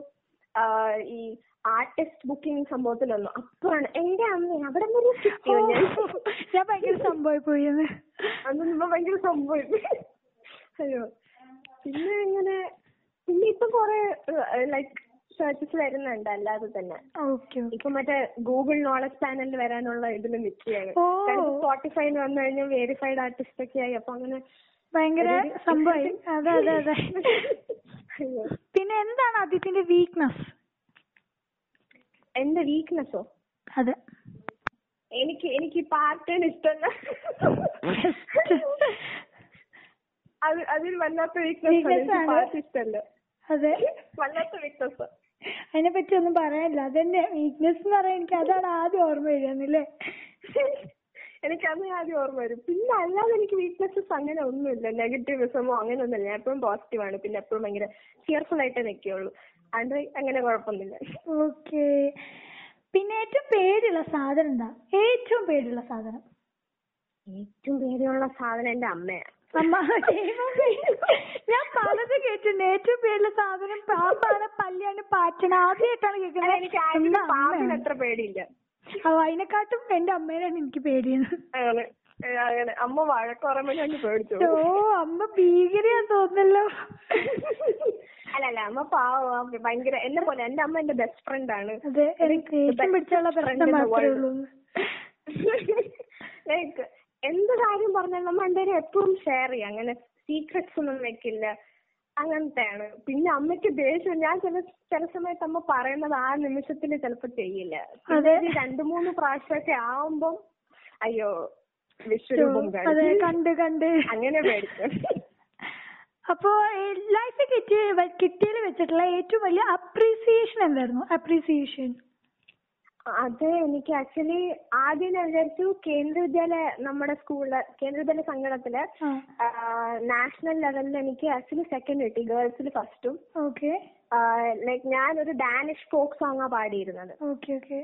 ഈ ആർട്ടിസ്റ്റ് ബുക്കിംഗ് സംഭവത്തിൽ വന്നു. അപ്പോഴാണ് എന്റെ അമ്മ അവിടെ വരെ കിട്ടിയോ ഞാൻ ഞാൻ ഭയങ്കര പോയെന്ന്. അതൊന്നും ഭയങ്കര സംഭവം അയ്യോ. പിന്നെ ഇങ്ങനെ പിന്നെ ഇപ്പൊ കൊറേ ലൈക്ക് സെർച്ചസ് വരുന്നുണ്ട് അല്ലാതെ തന്നെ. ഇപ്പൊ മറ്റേ ഗൂഗിൾ നോളജ് പാനലിൽ വരാനുള്ള ഇതിൽ നിൽക്കുകയാണ്. സ്പോട്ടിഫൈയിൽ വന്നു കഴിഞ്ഞാൽ വെരിഫൈഡ് ആർട്ടിസ്റ്റ് ഒക്കെ ആയി അപ്പൊ അങ്ങനെ ഭയങ്കര സംഭവായി. അതെ അതെ അതെ. പിന്നെ എന്താണ് ആദിത്യന്റെ വീക്ക്നെസ് എന്റെ വീക്ക്നെസ്സോ അതെ. എനിക്ക് എനിക്ക് പാറ്റേൺ ഇഷ്ടമല്ല. അത് അതൊരു വല്ലാത്ത വീക്ക്നെസ് Weakness ആണ്. പാട്ട് ഇഷ്ടമല്ല. അതെ. വല്ലാത്ത വീക്ക്നെസ് അതിനെ പറ്റി ഒന്നും പറയാനില്ല. അതന്നെ വീക്ക്നെസ് എന്ന് പറയാൻ എനിക്ക് അതാണ് ആദ്യം ഓർമ്മ എനിക്ക് അത് ആദ്യം ഓർമ്മ വരും. പിന്നെ അല്ലാതെ എനിക്ക് വീക്ക്നെസ്സസ് അങ്ങനെ ഒന്നുമില്ല. നെഗറ്റീവിസമോ അങ്ങനെ ഒന്നുമില്ല ഞാൻ എപ്പോഴും പോസിറ്റീവ് ആണ്. പിന്നെ എപ്പോഴും ഭയങ്കര ചിയർഫുൾ ആയിട്ടേ നിൽക്കുള്ളൂ അതുകൊണ്ട് അങ്ങനെ കുഴപ്പമൊന്നുമില്ല. ഓക്കെ പിന്നെ ഏറ്റവും പേടിയുള്ള സാധനം എന്താ? ഏറ്റവും പേടിയുള്ള സാധനം? ഏറ്റവും പേടിയുള്ള സാധനം എന്റെ അമ്മയാണ് അമ്മ. ഞാൻ പലത് കേട്ടിട്ടുണ്ട്. ഏറ്റവും പേടിയുള്ള സാധനം പാമ്പാണ് പല്ലിയാണ് പാറ്റണ. ആദ്യമായിട്ടാണ് കേൾക്കുന്നത്. എനിക്ക് പാമ്പിന്? അത്ര പേടിയില്ല. ഓ, അതിനെക്കാട്ടും എന്റെ അമ്മേനാണ് എനിക്ക് അങ്ങനെ അങ്ങനെ. അമ്മ പറയുമ്പോ ഓ അമ്മ ഭീകരയാ തോന്നല്ലോ അല്ല അല്ല അമ്മ പാവ ഭയങ്കര എന്നെ പോലെ എന്റെ അമ്മ എന്റെ ബെസ്റ്റ് ഫ്രണ്ട് ആണ്. അതെ എനിക്ക് ദേഷ്യം പിടിച്ചുള്ള പ്രശ്നം ഒന്നും ഉള്ളൂ അങ്ങനത്തെയാണ്. പിന്നെ അമ്മയ്ക്ക് ദേഷ്യം. ഞാൻ ചില ചില സമയത്ത് അമ്മ പറയുന്നത് ആ നിമിഷത്തിൽ ചിലപ്പോ ചെയ്യില്ല. പിന്നെ രണ്ട് മൂന്ന് പ്രാവശ്യമൊക്കെ ആവുമ്പം അയ്യോ വിശ്വരൂപം കാണിച്ചു. കണ്ട് കണ്ട്. അങ്ങനെ മേടിക്കും അപ്പോ ലൈഫിൽ കിട്ടിയ കിട്ടിയതിൽ വെച്ചിട്ടുള്ള ഏറ്റവും വലിയ അപ്രീസിയേഷൻ എന്തായിരുന്നു? അപ്രീസിയേഷൻ അത് എനിക്ക് ആക്ച്വലി ആദ്യം ഞാൻ വിചാരിച്ചു കേന്ദ്ര വിദ്യാലയ നമ്മുടെ സ്കൂളിൽ കേന്ദ്ര വിദ്യാലയ സംഘടനത്തിൽ നാഷണൽ ലെവലിൽ എനിക്ക് ആക്ച്വലി സെക്കൻഡ് കിട്ടി ഗേൾസിൽ ഫസ്റ്റും. ലൈക് ഞാൻ ഒരു ഡാനിഷ് ഫോക്ക് സോങ്ങാ പാടിയിരുന്നത്. Okay okay.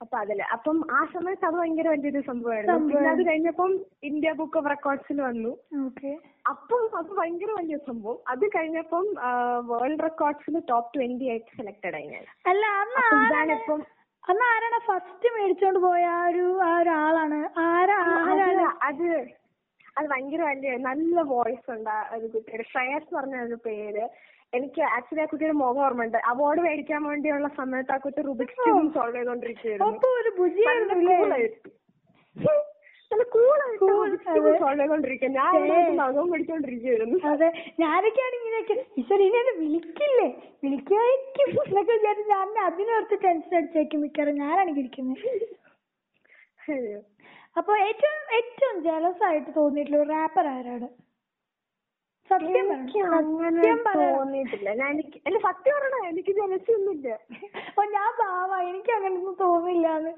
അപ്പൊ അതിൽ അപ്പം ആ സമയത്ത് അത് ഭയങ്കര വലിയൊരു സംഭവമായിരുന്നു. പിന്നെ അത് കഴിഞ്ഞപ്പം ഇന്ത്യ ബുക്ക് ഓഫ് റെക്കോർഡ്സിൽ വന്നു. ഓക്കെ. അപ്പം അത് ഭയങ്കര വലിയ സംഭവം. അത് കഴിഞ്ഞപ്പം വേൾഡ് റെക്കോർഡ്സിൽ ടോപ്പ് ട്വന്റി ആയിട്ട് സെലക്ടഡ് ആയി ഞാൻ. അപ്പൊ ഇതാണിപ്പം അന്ന് ആരാണ് ഫസ്റ്റ് മേടിച്ചോണ്ട് പോയ ആ ഒരു ആ ഒരാളാണ് ആരാ അത് ആരാണ് അത്? അത് ഭയങ്കര വലിയ നല്ല വോയിസ് ഉണ്ട് ആ ഒരു കുട്ടിയുടെ. ശ്രേയസ് എന്ന് പറഞ്ഞ ഒരു പേര്. എനിക്ക് ആക്ച്വലി ആ കുട്ടിയുടെ മുഖം ഓർമ്മയുണ്ട്. അവാർഡ് മേടിക്കാൻ വേണ്ടിയുള്ള സമയത്ത് ആ കുട്ടി റുബിക്സ് ക്യൂബും സോൾവ് ചെയ്തോണ്ടിരിക്കുകയായിരുന്നു നല്ല കൂളായിട്ട് ഞാൻ നഖം പിടിച്ചോണ്ടിരിക്കുകയായിരുന്നു അതെ. ഞാനൊക്കെയാണ് ഇങ്ങനെയൊക്കെ ഈശ്വര ഇനി എന്നെ വിളിക്കില്ലേ? വിളിക്കുമായിരിക്കും എന്നൊക്കെ വിചാരിച്ച് ഞാൻ അതിനോർത്ത് ടെൻഷൻ അടിച്ചേക്കും മിക്കവാറും. ഞാനാണ് ഇരിക്കുന്നത്. അപ്പൊ ഏറ്റവും ഏറ്റവും ജലസ് ആയിട്ട് തോന്നിയിട്ടുള്ള ഒരു റാപ്പർ ആരാണ്? സത്യം പറയണം എനിക്ക് അങ്ങനെ സത്യം പറയണം. തോന്നിയിട്ടില്ല. ഞാൻ എനിക്ക് അല്ല സത്യം പറയണ എനിക്ക് ജലസ്യൊന്നുമില്ല ഓ ഞാൻ പാവ. എനിക്ക് അങ്ങനൊന്നും തോന്നില്ലാന്ന്.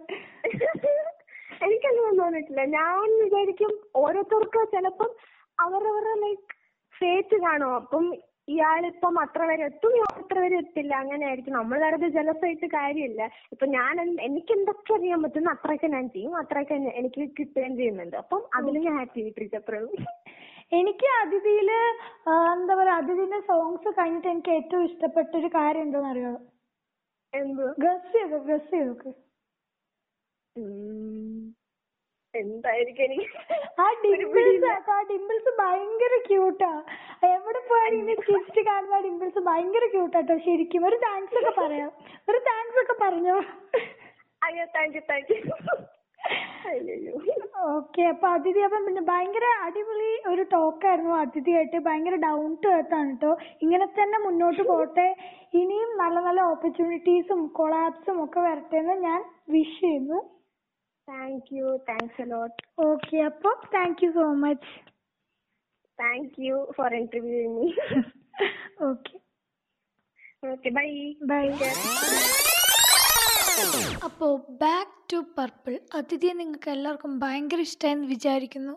എനിക്കങ്ങനെ തോന്നിയിട്ടില്ല. ഞാൻ വിചാരിക്കും ഓരോരുത്തർക്ക് ചിലപ്പം അവരവരുടെ ലൈക് ഫേറ്റ് കാണും. അപ്പം ഇയാളിപ്പം അത്ര വരെ എത്തും ഇയാൾ അത്ര വരെ എത്തില്ല. അങ്ങനെ ആയിരിക്കും നമ്മൾ വെറുതെ ജലസായിട്ട് കാര്യമില്ല. ഇപ്പൊ ഞാൻ എന്ത്- എനിക്ക് എന്തൊക്കെ അറിയാൻ പറ്റുന്ന അത്രയൊക്കെ ഞാൻ ചെയ്യും. അത്രയൊക്കെ എനിക്ക് കിട്ടുകയും ചെയ്യുന്നുണ്ട്. അപ്പം അതിൽ ഞാൻ ഹാപ്പി ഉള്ളൂ എനിക്ക് അതിഥിയിൽ എന്താ പറയാ അതിഥിന്റെ സോങ്സ് കഴിഞ്ഞിട്ട് എനിക്ക് ഏറ്റവും ഇഷ്ടപ്പെട്ട ഒരു കാര്യം എന്താണെന്ന് അറിയാം എന്ത്? ഗസ് ചെയ്തോ ഗസ് ചെയ്തോക്ക്. എന്തായിരിക്കും എനിക്ക് ആ ഡിംപിൾസ് ആ ഡിംപിൾസ് ഭയങ്കര ക്യൂട്ടാ എവിടെ പോയാലും ഇങ്ങനെ ചിരിച്ച് കാണുന്ന ഡിംപിൾസ് ഭയങ്കര ക്യൂട്ടാട്ടോ ശരിക്കും ഒരു താങ്ക്സ് ഒക്കെ പറയാം. ഒരു താങ്ക്സ് ഒക്കെ പറഞ്ഞോ? അയ്യോ thank you thank you okay അപ്പൊ അതിഥി അപ്പം പിന്നെ ഭയങ്കര അടിപൊളി ഒരു ടോക്കായിരുന്നു അതിഥിയായിട്ട്. ഭയങ്കര ഡൗൺ ടു എർത്ത് ആണ് കേട്ടോ ഇങ്ങനെ തന്നെ മുന്നോട്ട് പോട്ടെ. ഇനിയും നല്ല നല്ല ഓപ്പർച്യൂണിറ്റീസും കൊളാബ്സും ഒക്കെ വരട്ടെ എന്ന് ഞാൻ വിഷ് ചെയ്യുന്നു. Thank you thanks a lot okay അപ്പൊ thank you so much thank you for interviewing me okay okay bye bye അപ്പോൾ ബാക്ക് ടു പർപ്പിൾ അതിഥിയെ നിങ്ങൾക്ക് എല്ലാവർക്കും ഭയങ്കര ഇഷ്ടമായെന്ന് വിചാരിക്കുന്നു.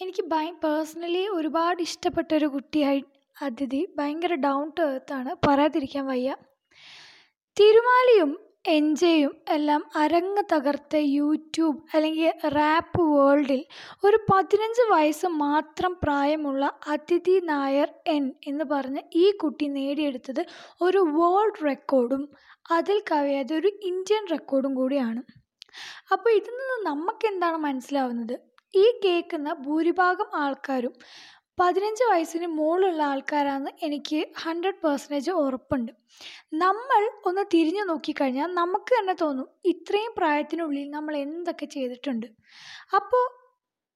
എനിക്ക് ഭയ പേഴ്സണലി ഒരുപാട് ഇഷ്ടപ്പെട്ട ഒരു കുട്ടിയായി അതിഥി. ഭയങ്കര ഡൗൺ ടു എർത്താണ് പറയാതിരിക്കാൻ വയ്യ. തിരുമാലിയും എൻജയും എല്ലാം അരങ്ങ് തകർത്ത യൂട്യൂബ് അല്ലെങ്കിൽ റാപ്പ് വേൾഡിൽ ഒരു പതിനഞ്ച് വയസ്സ് മാത്രം പ്രായമുള്ള അതിഥി നായർ എൻ എന്ന് പറഞ്ഞ് ഈ കുട്ടി നേടിയെടുത്തത് ഒരു വേൾഡ് റെക്കോർഡും അതിൽ കവിയാതെ ഒരു ഇന്ത്യൻ റെക്കോർഡും കൂടിയാണ്. അപ്പോൾ ഇതിൽ നിന്ന് നമുക്ക് എന്താണ് മനസ്സിലാവുന്നത്? ഈ കേൾക്കുന്ന ഭൂരിഭാഗം ആൾക്കാരും പതിനഞ്ച് വയസ്സിന് മുകളിലുള്ള ആൾക്കാരാണ് എനിക്ക് ഹൺഡ്രഡ് പെർസെന്റേജ് ഉറപ്പുണ്ട്. നമ്മൾ ഒന്ന് തിരിഞ്ഞു നോക്കിക്കഴിഞ്ഞാൽ നമുക്ക് തന്നെ തോന്നും ഇത്രയും പ്രായത്തിനുള്ളിൽ നമ്മൾ എന്തൊക്കെ ചെയ്തിട്ടുണ്ട്. അപ്പോൾ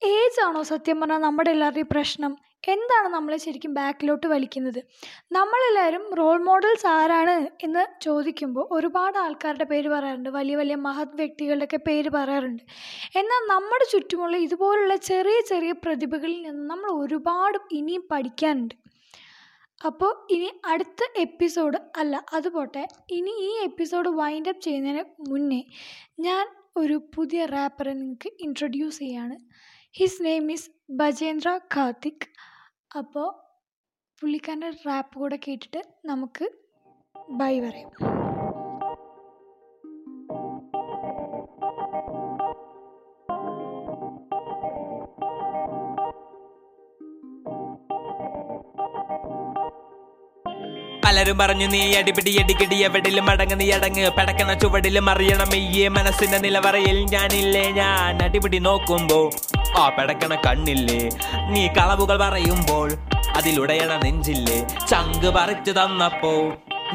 ഏജാണോ സത്യം പറഞ്ഞാൽ നമ്മുടെ എല്ലാവരുടെയും പ്രശ്നം? എന്താണ് നമ്മളെ ശരിക്കും ബാക്കിലോട്ട് വലിക്കുന്നത്? നമ്മളെല്ലാവരും റോൾ മോഡൽസ് ആരാണ് എന്ന് ചോദിക്കുമ്പോൾ ഒരുപാട് ആൾക്കാരുടെ പേര് പറയാറുണ്ട്. വലിയ വലിയ മഹത് വ്യക്തികളുടെയൊക്കെ പേര് പറയാറുണ്ട്. എന്നാൽ നമ്മുടെ ചുറ്റുമുള്ള ഇതുപോലുള്ള ചെറിയ ചെറിയ പ്രതിഭകളിൽ നിന്ന് നമ്മൾ ഒരുപാട് ഇനിയും പഠിക്കാനുണ്ട്. അപ്പോൾ ഇനി അടുത്ത എപ്പിസോഡ് അല്ല അത് പോട്ടെ. ഇനി ഈ എപ്പിസോഡ് വൈൻഡ് അപ്പ് ചെയ്യുന്നതിന് മുന്നേ ഞാൻ ഒരു പുതിയ റാപ്പറെ നിങ്ങൾക്ക് ഇൻട്രൊഡ്യൂസ് ചെയ്യാണ്. His name is Bajendra Karthik അപ്പോൾ പുള്ളിക്കാരന്റെ റാപ്പ് കൂടെ കേട്ടിട്ട് നമുക്ക് ബൈ പറയാം. പലരും പറഞ്ഞു നീ അടിപിടി അടിക്കടി എവിടെയും അടങ്ങ് നീ അടങ്ങ്. പടക്കണ ചുവടിലും അറിയണം ഈ മനസ്സിന്റെ നിലവറയിൽ ഞാനില്ലേ ഞാൻ അടിപിടി നോക്കുമ്പോ ആ പെടക്കണ കണ്ണില്ലേ? നീ കളവുകൾ പറയുമ്പോൾ അതിലുടയണ നെഞ്ചില്ലേ? ചങ്ക് പറിച്ചു തന്നപ്പോ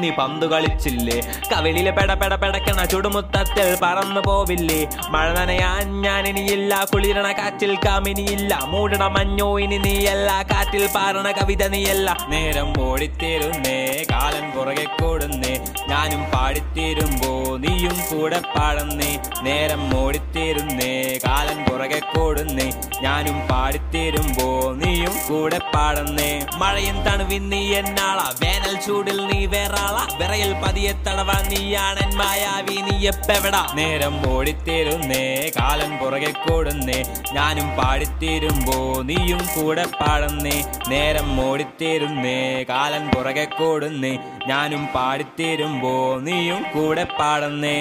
നീ പന്തു കളിച്ചില്ലേ? കവിളിലെ പെട പെട പെടക്കണ ചുടുമുത്തത്തിൽ പറന്നു പോവില്ലേ? മഴ നനയാൻ ഞാൻ ഇനിയില്ല കുളിരണ കാറ്റിൽ കാമിനിയില്ല മൂടണ മഞ്ഞോ ഇനി നീയല്ല കാറ്റിൽ പാറണ കവിത നീയല്ല. നേരം ഓടിത്തീരുന്നേ കാലൻ പുറകെ കൂടുന്നേ ഞാനും പാടിത്തീരുമ്പോ നീയും കൂടെ പാടുന്നേ. നേരം ഓടിത്തീരുന്നേ കാലൻ പുറകെ കൂടുന്നേ ഞാനും പാടിത്തീരുമ്പോ നീയും കൂടെ പാടുന്നേ. മഴയും തണുവിൻ നീ എന്നാളാ വേനൽ ചൂടിൽ നീ വേറാളാ വിറയിൽ പതിയെ തടവാ. നീയാണൻ മായാവി നീ എപ്പെവിടാ? നേരം ഓടിത്തീരുന്നേ കാലൻ പുറകെ കൂടുന്നേ ഞാനും പാടിത്തീരുമ്പോ നീയും കൂടെ പാടുന്നേ നേരം ഓടിത്തീരുന്നേ കാലൻ പുറകെ കൂടുന്നേ ഞാനും പാടിത്തീരുമ്പോ നീയും കൂടെ പാടുന്നേ.